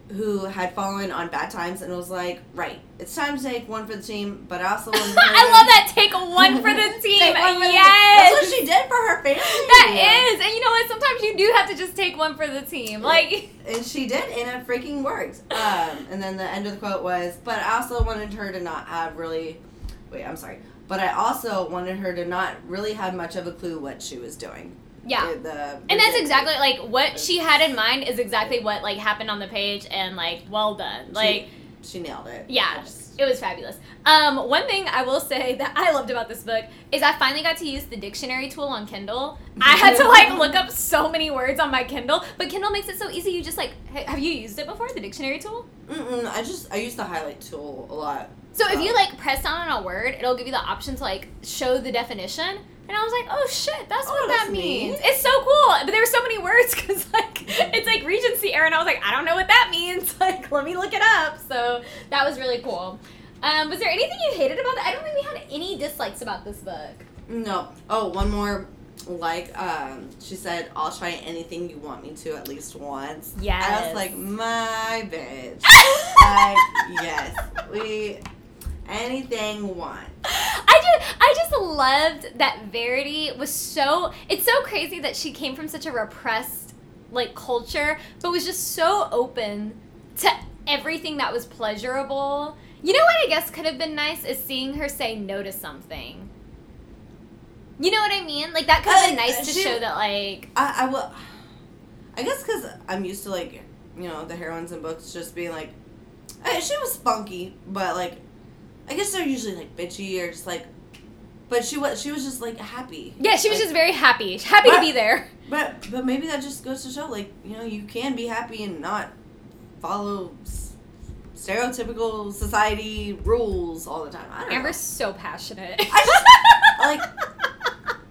who had fallen on bad times and was like, right, it's time to take one for the team, but I also want (laughs) to. i love that take one for the (laughs) team for the- yes That's what she did for her family. that is and you know what sometimes you do have to just take one for the team like And she did, and it freaking worked. Um, and then the end of the quote was, but I also wanted her to not have really. Wait, I'm sorry. But I also wanted her to not really have much of a clue what she was doing. Yeah The- the- and that's exactly like what she had in mind is exactly what like happened on the page and like well done like She nailed it. Yeah, I it was fabulous. Um, one thing I will say that I loved about this book is I finally got to use the dictionary tool on Kindle. I had to like look up so many words on my Kindle, but Kindle makes it so easy. You just like, ha- have you used it before, the dictionary tool? Mm-mm, I just I use the highlight tool a lot. So if you like press down on a word, it'll give you the option to like show the definition. And I was like, oh shit, that's Oh, what that means. neat. It's so cool. But there were so many words (laughs) because like it's like Regency era, and I was like, I don't know what that means. (laughs) Like, let me look it up. So that was really cool. Um, was there anything you hated about it? I don't think we had any dislikes about this book. No. Oh, one more. Like, um, she said, "I'll try anything you want me to at least once." Yeah. I was like, "My bitch." (laughs) like, yes, we anything want. I just I just loved that Verity was so it's so crazy that she came from such a repressed like culture but was just so open to everything that was pleasurable. You know what I guess could have been nice is seeing her say no to something. You know what I mean? Like that could have been Uh, nice to show that like I, I will. I guess because I'm used to like you know the heroines in books just being like, eh, she was spunky, but like, I guess they're usually like bitchy or just like, but she was she was just like happy. yeah, she was Like, just very happy. Happy to be there. But but maybe that just goes to show, like you know, you can be happy and not follow s- stereotypical society rules all the time. I don't Amber's so passionate. I just- (laughs) like,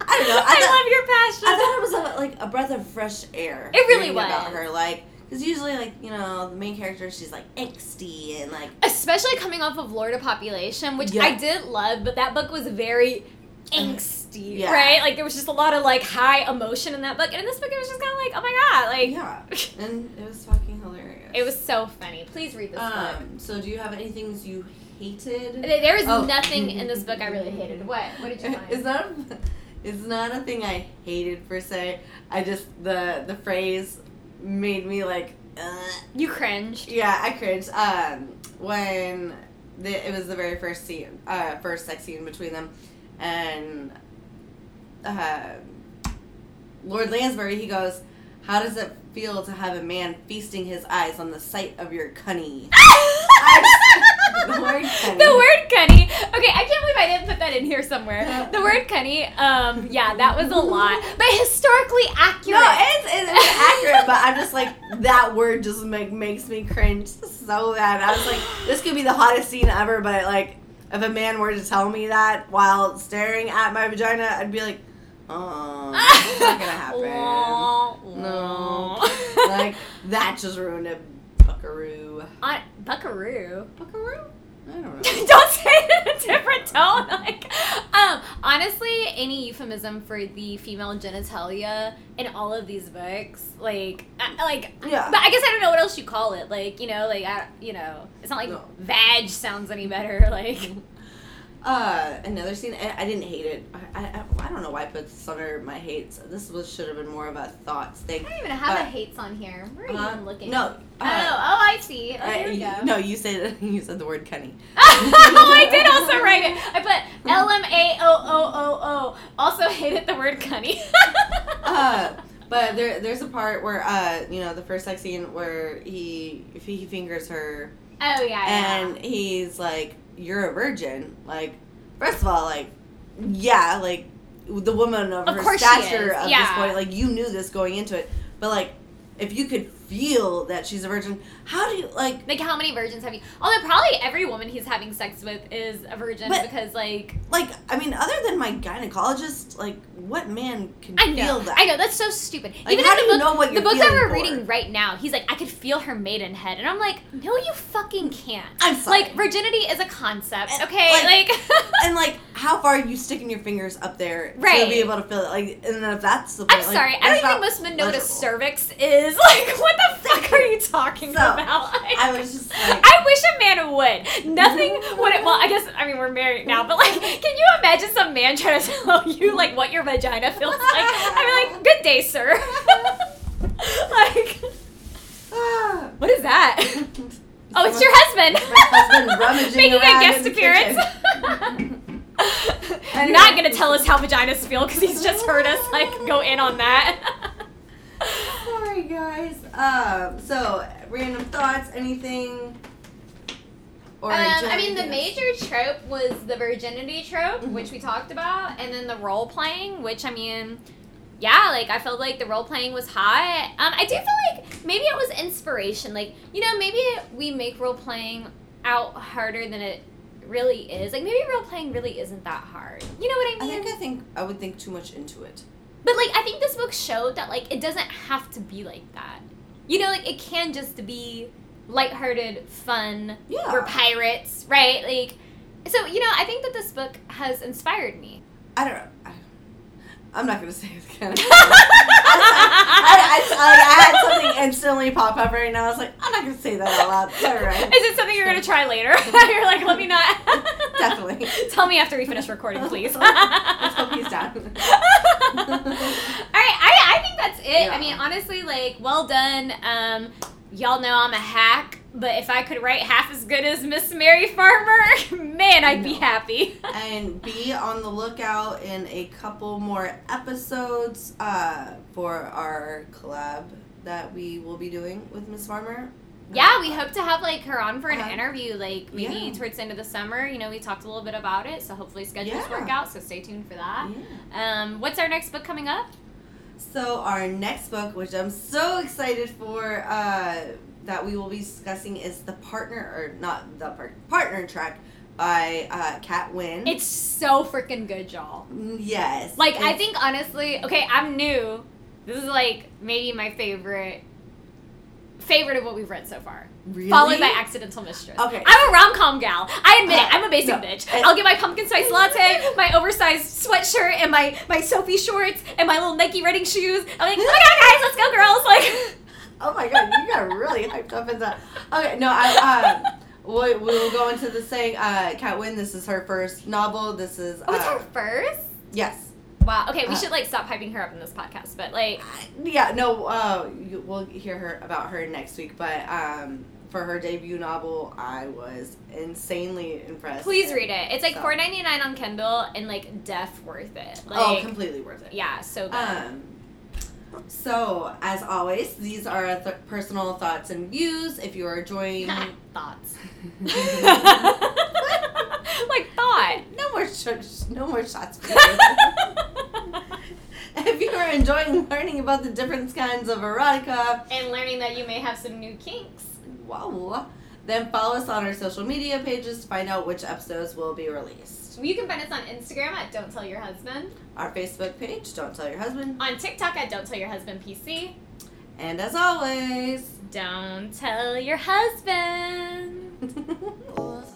I don't know. I I, thought- love your passion. I thought it was a, like a breath of fresh air. It really reading about was. her, like because usually like you know the main character she's like angsty and like Especially coming off of Lord of Population, which Yeah. I did love, but that book was very angsty, Yeah. right? Like there was just a lot of like high emotion in that book, and in this book it was just kind of like, oh my god, like yeah, (laughs) and it was fucking hilarious. it was so funny. Please read this book. Um. So do you have any things you hated? There is Oh. nothing in this book I really (laughs) hated. What? What did you find? It's not. It's not a thing I hated per se. I just the the phrase made me like. Uh, you cringed. yeah, I cringed. Um, when the, it was the very first scene, uh, first sex scene between them, and uh, Lord Lansbury, he goes, "How does it feel to have a man feasting his eyes on the sight of your cunny?" (laughs) the word (laughs) cunny. The word cunny. Okay, I can't believe I didn't put that in here somewhere. The word cunny. Um, yeah, that was a lot, but historically accurate. No, it's, it's, it's accurate, but I'm just like that word just make, makes me cringe so bad. I was like, this could be the hottest scene ever, but like, if a man were to tell me that while staring at my vagina, I'd be like, oh, it's not gonna happen. (laughs) No, like that just ruined it, Buckaroo. (laughs) On, Buckaroo. Buckaroo? I don't (laughs) know. Don't say it in a different tone. Like, um, honestly, any euphemism for the female genitalia in all of these books, like, I, like, Yeah. but I guess I don't know what else you call it. Like, you know, like, I, you know, it's not like No. vag sounds any better. (laughs) Like, Uh, another scene. I, I didn't hate it. I, I I don't know why I put this under my hates. This was should have been more of a thoughts thing. I don't even have But- the hates on here. Where are you Uh, even looking? No. Oh, oh, I see. Oh, Uh, here we you- go. no, you said (laughs) you said the word Kenny. (laughs) oh, I did also (laughs) write it. I put L M A O O O O. Also hated the word cunny. uh, but there there's a part where uh you know the first sex scene where he he fingers her oh yeah. and he's like you're a virgin like first of all like yeah like the woman of, Of her stature at yeah. this point like you knew this going into it but like if you could feel that she's a virgin how do you like Like how many virgins have you? Although probably every woman he's having sex with is a virgin But- because like like I mean other than my gynecologist like what man can I feel that I know that's so stupid. Like, Even how in the do you book, know what the you're book that we're for? reading right now, he's like, I could feel her maidenhead, and I'm like, no, you fucking can't. I'm sorry. Like virginity is a concept, And, okay? like- Like, (laughs) and like how far are you sticking your fingers up there Right. to be able to feel it like and then if that's the I'm point, like, sorry, I don't even think most men know what a cervix is. (laughs) Like, what the (laughs) fuck are you talking So, about? Like, (laughs) I was just like I wish a man would. Nothing would. Well, I guess I mean we're married now, but like, can you imagine some man trying to tell you like what your vagina feels like? I'd be like, "Good day, sir." like, what is that? Oh, it's your husband. My husband rummaging Making a guest appearance. Anyway. Not gonna tell us how vaginas feel because he's just heard us like go in on that. (laughs) Sorry guys. Um so random thoughts, anything or Um, I mean, the major trope was the virginity trope, Mhm. which we talked about, and then the role playing, which I mean, yeah, like I felt like the role playing was hot. Um, I do feel like maybe it was inspiration. Like you know, maybe we make role playing out harder than it really is. Like maybe role playing really isn't that hard. You know what I mean? I think I think I would think too much into it. But like I think this book showed that like it doesn't have to be like that. You know, like it can just be lighthearted, fun. Yeah. We're pirates, right? Like so, you know, I think that this book has inspired me. I don't know. I'm not gonna (laughs) say it again. (laughs) I, I, I, I had something instantly pop up right now. I was like, I'm not gonna say that out loud. It's all right. Is it something you're gonna try later? (laughs) you're like, let me not. Definitely. Tell me after we finish recording, please. Let's hope he's down. All right, I, I think that's it. Yeah. I mean, honestly, like, well done. Um, y'all know I'm a hack, but if I could write half as good as Miss Merry Farmer, (laughs) man, I'd be happy. (laughs) and be on the lookout in a couple more episodes uh, for our collab that we will be doing with Miss Farmer. Yeah, we hope to have like her on for an Uh-huh. interview, like maybe Yeah. towards the end of the summer. You know, we talked a little bit about it, so hopefully schedules Yeah. work out. So stay tuned for that. Yeah. Um, what's our next book coming up? So our next book, which I'm so excited for, uh, that we will be discussing is the partner or not the part, partner track by uh, Kat Wynn. It's so freaking good, y'all. Yes. Like I think honestly, okay, I'm new. This is like maybe my favorite favorite of what we've read so far. really? Followed by Accidental Mistress. Okay. I'm a rom com gal. I admit it. Uh, I'm a basic no. bitch. Uh, I'll get my pumpkin spice latte, my oversized sweatshirt, and my my Soffe shorts, and my little Nike running shoes. I'm like, oh my god, guys, let's go, girls! Like, Oh my god, you got really hyped up into. Okay, no, I. Uh, we we will go into the saying. Uh, Kat Wynn. This is her first novel. This is. Uh, oh, it's her first. Yes. Wow. Okay, we Uh, should like stop hyping her up in this podcast, but like, Yeah. No. Uh, you, we'll hear her about her next week. But um, for her debut novel, I was insanely impressed. please read it. It's like So. four ninety nine on Kindle and like deaf worth it. Like, oh, completely worth it. yeah, so good. Um, so, as always, these are th- personal thoughts and views. If you are enjoying. (laughs) Thoughts. (laughs) like thought. no more sh- no more shots. (laughs) if you are enjoying learning about the different kinds of erotica, and learning that you may have some new kinks. wow, then follow us on our social media pages to find out which episodes will be released. You can find us on Instagram at Don't Tell Your Husband, Our Facebook page, Don't Tell Your Husband. on TikTok at Don't Tell Your Husband PC. And as always, Don't tell your husband. (laughs)